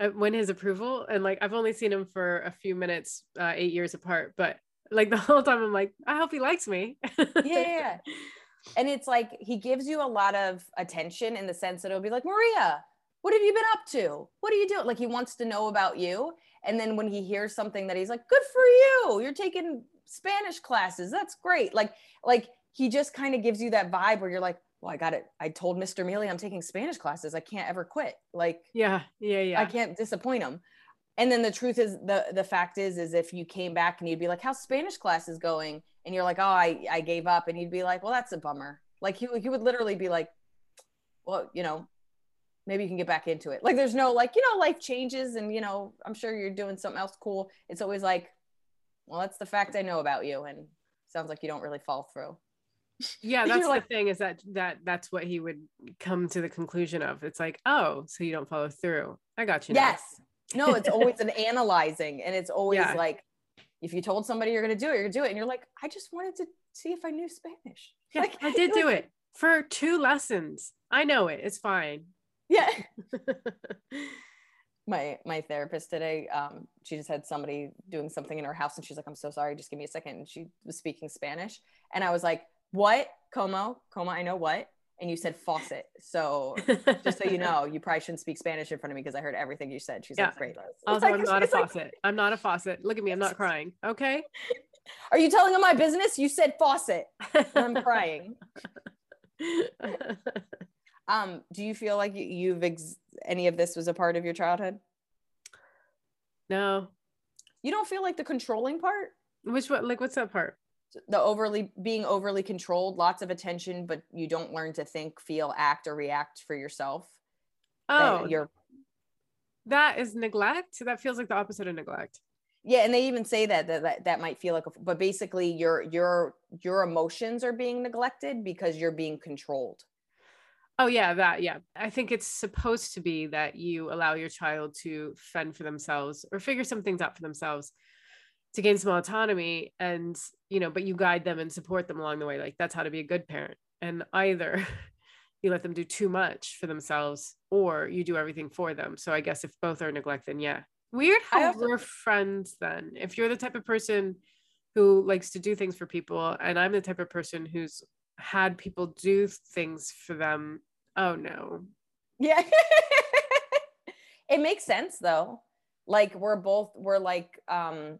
uh, win his approval. And like i've only seen him for a few minutes uh, eight years apart but like the whole time i'm like i hope he likes me. Yeah, yeah and it's like he gives you a lot of attention in the sense that it'll be like maria what have you been up to? What are you doing? Like he wants to know about you. And then when he hears something that he's like good for you. You're taking spanish classes. That's great. Like like he just kind of gives you that vibe where you're like well i got it. I told mr Miele i'm taking spanish classes. I can't ever quit. Like yeah yeah yeah. I can't disappoint him and then the truth is the the fact is is if you came back and you'd be like how's spanish class is going and you're like, oh, I, I gave up. And he'd be like, well, that's a bummer. Like he, he would literally be like, well, you know, maybe you can get back into it. Like there's no like, you know, life changes and, you know, I'm sure you're doing something else cool. It's always like, well, that's the fact I know about you. And sounds like you don't really fall through. Yeah, that's like, the thing is that that that's what he would come to the conclusion of. It's like, oh, so you don't follow through. I got you. Yes. No, it's always an analyzing and it's always yeah. like, if you told somebody you're going to do it, you're going to do it. And you're like, I just wanted to see if I knew Spanish. Yeah, like, I did like, do it for two lessons. I know it. It's fine. Yeah. my my therapist today, um, she just had somebody doing something in her house, and she's like, "I'm so sorry. Just give me a second. And she was speaking Spanish, and I was like, "What? Como? Como? I know what." And you said faucet. So just so you know, you probably shouldn't speak Spanish in front of me because I heard everything you said. She's yeah. like, great. Also, like, I'm not a faucet. Like, I'm not a faucet. Look at me. I'm not crying. Okay. Are you telling them my business? You said faucet. I'm crying. um, do you feel like you've ex- any of this was a part of your childhood? No. You don't feel like the controlling part? Which what like what's that part? The overly being overly controlled lots of attention but you don't learn to think feel act or react for yourself. Oh you're that is neglect? That feels like the opposite of neglect. Yeah and they even say that that that, that might feel like a, but basically your your your emotions are being neglected because you're being controlled. Oh yeah that yeah. I think it's supposed to be that you allow your child to fend for themselves or figure some things out for themselves to gain some autonomy and you know but you guide them and support them along the way like that's how to be a good parent. And either you let them do too much for themselves or you do everything for them. So i guess if both are neglected yeah. Weird how also- we're friends then. If you're the type of person who likes to do things for people and i'm the type of person who's had people do things for them oh no. Yeah. It makes sense though. Like we're both we're like um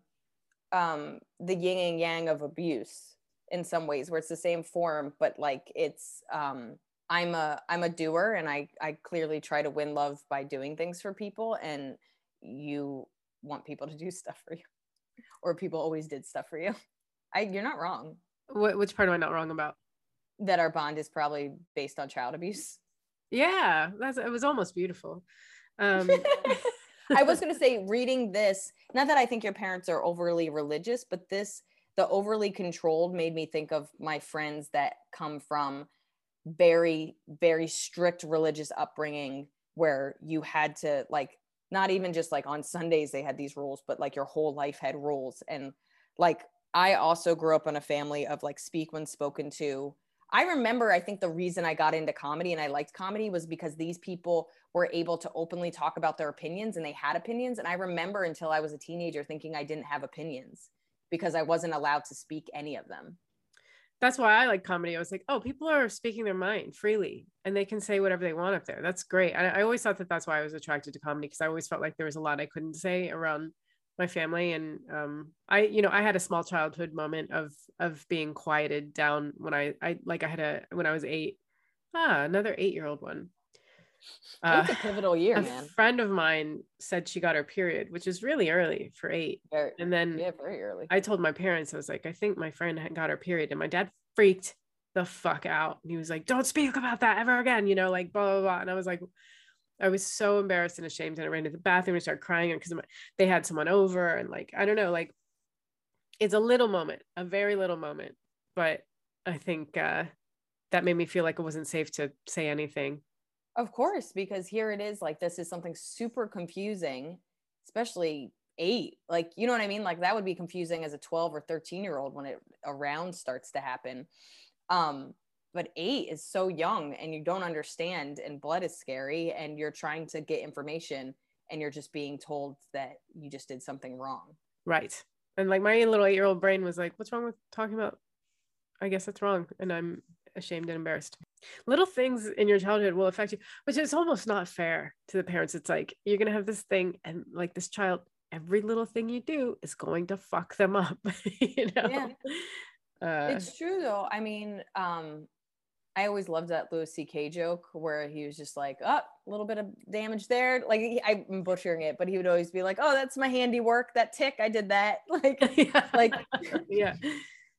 um the yin and yang of abuse in some ways where it's the same form but like it's um I'm a I'm a doer and I I clearly try to win love by doing things for people and you want people to do stuff for you or people always did stuff for you. I you're not wrong. What, which part am I not wrong about? That our bond is probably based on child abuse. Yeah, that's it was almost beautiful. Um I was going to say reading this, not that I think your parents are overly religious, but this the overly controlled made me think of my friends that come from very very strict religious upbringing where you had to like not even just like on Sundays they had these rules but like your whole life had rules. And like I also grew up in a family of like speak when spoken to I remember I think the reason I got into comedy and I liked comedy was because these people were able to openly talk about their opinions and they had opinions and I remember until I was a teenager thinking I didn't have opinions because I wasn't allowed to speak any of them that's why I like comedy. I was like, oh, people are speaking their mind freely and they can say whatever they want up there. That's great. I, I always thought that that's why I was attracted to comedy because I always felt like there was a lot I couldn't say around my family. And um, I, you know, I had a small childhood moment of of being quieted down when I, I like I had a when I was eight. Ah, another eight year old one. Uh, it's a pivotal year, a man. friend of mine said she got her period, which is really early for eight. Very, and then yeah, very early. I told my parents, I was like, I think my friend got her period, and my dad freaked the fuck out. And he was like, "Don't speak about that ever again," you know, like blah blah blah. And I was like, I was so embarrassed and ashamed, and I ran to the bathroom and started crying because they had someone over, and like I don't know, like it's a little moment, a very little moment, but I think uh, that made me feel like it wasn't safe to say anything of course, because here it is like this is something super confusing, especially eight. Like, you know what I mean? Like that would be confusing as a 12 or 13 year old when it around starts to happen. Um, but eight is so young and you don't understand and blood is scary and you're trying to get information and you're just being told that you just did something wrong. Right. And like my little eight year old brain was like, what's wrong with talking about? I guess that's wrong. And I'm ashamed and embarrassed little things in your childhood will affect you which is almost not fair to the parents it's like you're gonna have this thing and like this child every little thing you do is going to fuck them up you know yeah. Uh, it's true though i mean um I always loved that Louis C.K. joke where he was just like, "Oh, a little bit of damage there." Like he, I'm butchering it, but he would always be like, "Oh, that's my handiwork. That tick, I did that." Like, yeah. like, yeah.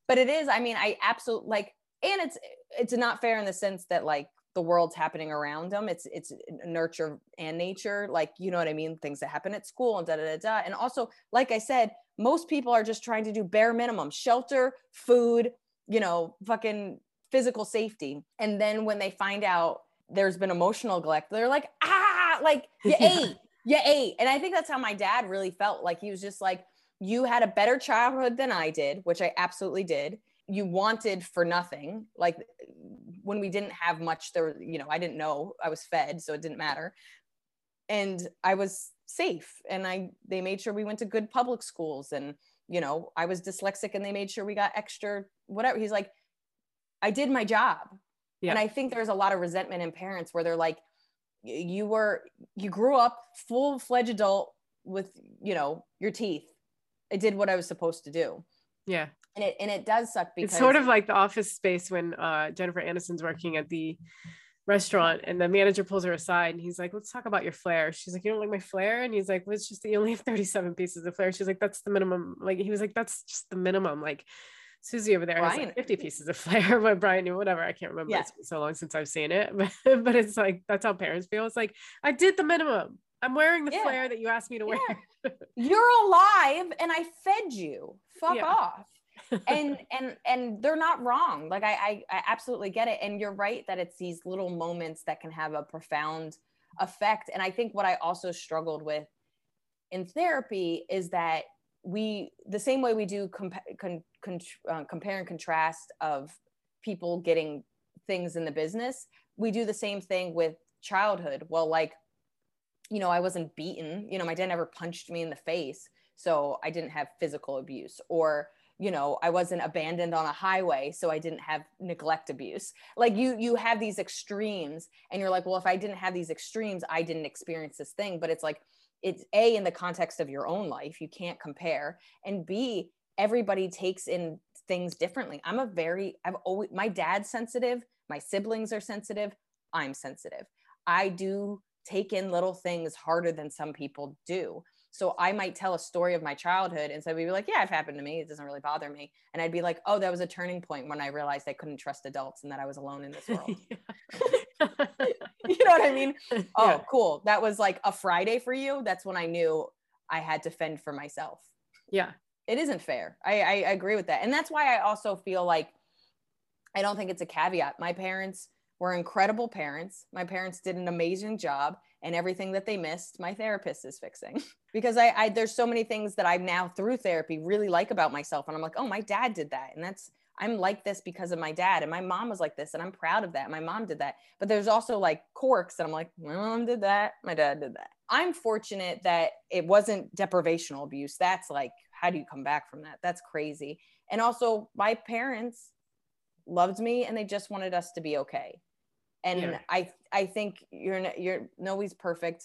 But it is. I mean, I absolutely like and it's it's not fair in the sense that like the world's happening around them it's it's nurture and nature like you know what i mean things that happen at school and da da da da and also like i said most people are just trying to do bare minimum shelter food you know fucking physical safety. And then when they find out there's been emotional neglect they're like ah like you yeah. ate you ate. And i think that's how my dad really felt. Like he was just like you had a better childhood than i did which i absolutely did. You wanted for nothing. Like when we didn't have much there you know i didn't know i was fed so it didn't matter. And i was safe. And i they made sure we went to good public schools. And you know i was dyslexic and they made sure we got extra whatever. He's like i did my job yeah. and i think there's a lot of resentment in parents where they're like you were you grew up full-fledged adult with you know your teeth i did what i was supposed to do yeah and it and it does suck because it's sort of like the office space when uh, Jennifer Aniston's working at the restaurant and the manager pulls her aside and he's like, let's talk about your flair. She's like, you don't like my flair? And he's like, well, it's just that you only have 37 pieces of flair. She's like, that's the minimum. Like he was like, that's just the minimum. Like Susie over there Brian. has like 50 pieces of flair, but Brian knew whatever. I can't remember. Yeah. It's been so long since I've seen it. But, but it's like that's how parents feel. It's like, I did the minimum. I'm wearing the yeah. flair that you asked me to yeah. wear. You're alive and I fed you. Fuck yeah. off and and and they're not wrong like I, I i absolutely get it and you're right that it's these little moments that can have a profound effect and i think what i also struggled with in therapy is that we the same way we do con, con, uh, compare and contrast of people getting things in the business we do the same thing with childhood. Well like you know i wasn't beaten you know my dad never punched me in the face so i didn't have physical abuse or you know i wasn't abandoned on a highway so i didn't have neglect abuse. Like you you have these extremes and you're like well if i didn't have these extremes i didn't experience this thing but it's like it's a in the context of your own life you can't compare and b everybody takes in things differently. I'm a very, I've always, my dad's sensitive, my siblings are sensitive, I'm sensitive. I do take in little things harder than some people do. So I might tell a story of my childhood and so we'd be like, yeah, it happened to me. It doesn't really bother me. And I'd be like, oh, that was a turning point when I realized I couldn't trust adults and that I was alone in this world. you know what I mean? Oh, yeah. cool. That was like a Friday for you. That's when I knew I had to fend for myself. Yeah. It isn't fair. I, I agree with that. And that's why I also feel like I don't think it's a caveat. My parents were incredible parents. My parents did an amazing job and everything that they missed my therapist is fixing because I, I there's so many things that i now through therapy really like about myself and i'm like oh my dad did that and that's i'm like this because of my dad and my mom was like this and i'm proud of that. My mom did that. But there's also like quirks and i'm like my mom did that. My dad did that. I'm fortunate that it wasn't deprivational abuse. That's like how do you come back from that? That's crazy. And also my parents loved me and they just wanted us to be okay. And yeah. i i think you're you're nobody's perfect.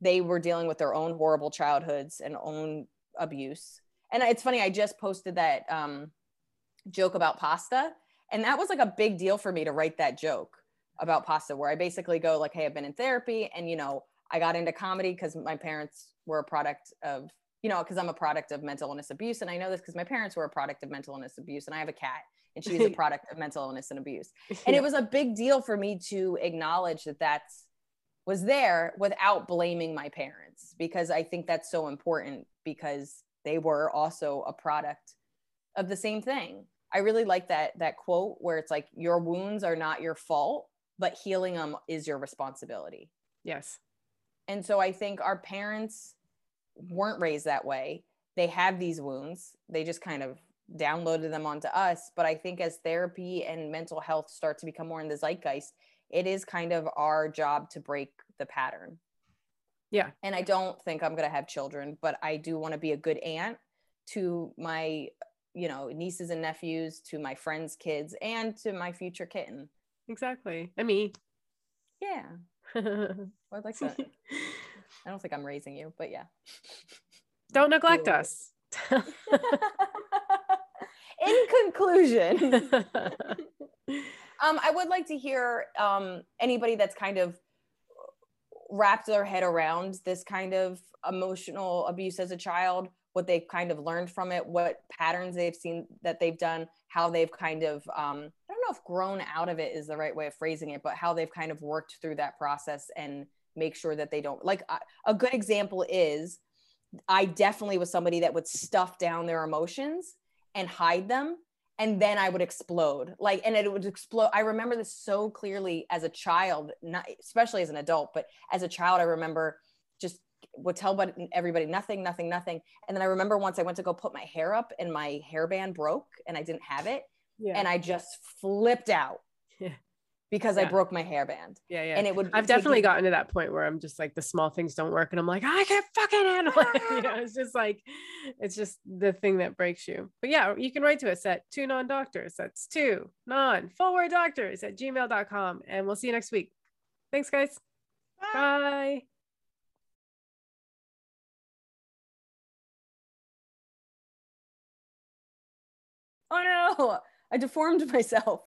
They were dealing with their own horrible childhoods and own abuse. And it's funny i just posted that um, joke about pasta. And that was like a big deal for me to write that joke about pasta where i basically go like hey i've been in therapy and you know i got into comedy because my parents were a product of you know because i'm a product of mental illness abuse and i know this because my parents were a product of mental illness abuse and i have a cat and she's a product of mental illness and abuse. And it was a big deal for me to acknowledge that that's was there without blaming my parents because i think that's so important because they were also a product of the same thing i really like that that quote where it's like your wounds are not your fault but healing them is your responsibility yes and so i think our parents weren't raised that way they have these wounds they just kind of downloaded them onto us. But I think as therapy and mental health start to become more in the zeitgeist, it is kind of our job to break the pattern. Yeah. And I don't think I'm going to have children, but I do want to be a good aunt to my, you know, nieces and nephews, to my friends' kids, and to my future kitten. Exactly. And me. Yeah. I'd like to. I don't think I'm raising you, but yeah. Don't neglect cool. us. in conclusion, um, I would like to hear um, anybody that's kind of wrapped their head around this kind of emotional abuse as a child, what they've kind of learned from it, what patterns they've seen that they've done, how they've kind of, um, I don't know if grown out of it is the right way of phrasing it, but how they've kind of worked through that process and make sure that they don't. Like a good example is I definitely was somebody that would stuff down their emotions and hide them and then I would explode. Like, and it would explode. I remember this so clearly as a child, not especially as an adult, but as a child, I remember just would tell but everybody nothing, nothing, nothing. And then I remember once I went to go put my hair up and my hairband broke and I didn't have it. Yeah. And I just flipped out. Yeah because yeah. I broke my hairband. Yeah, yeah. And it would. I've definitely you- gotten to that point where I'm just like the small things don't work, and I'm like, I can't fucking handle it. you know, it's just like, it's just the thing that breaks you. But yeah, you can write to us at two non doctors. That's two non forward doctors at gmail.com, and we'll see you next week. Thanks, guys. Bye. Bye. Oh no, I deformed myself.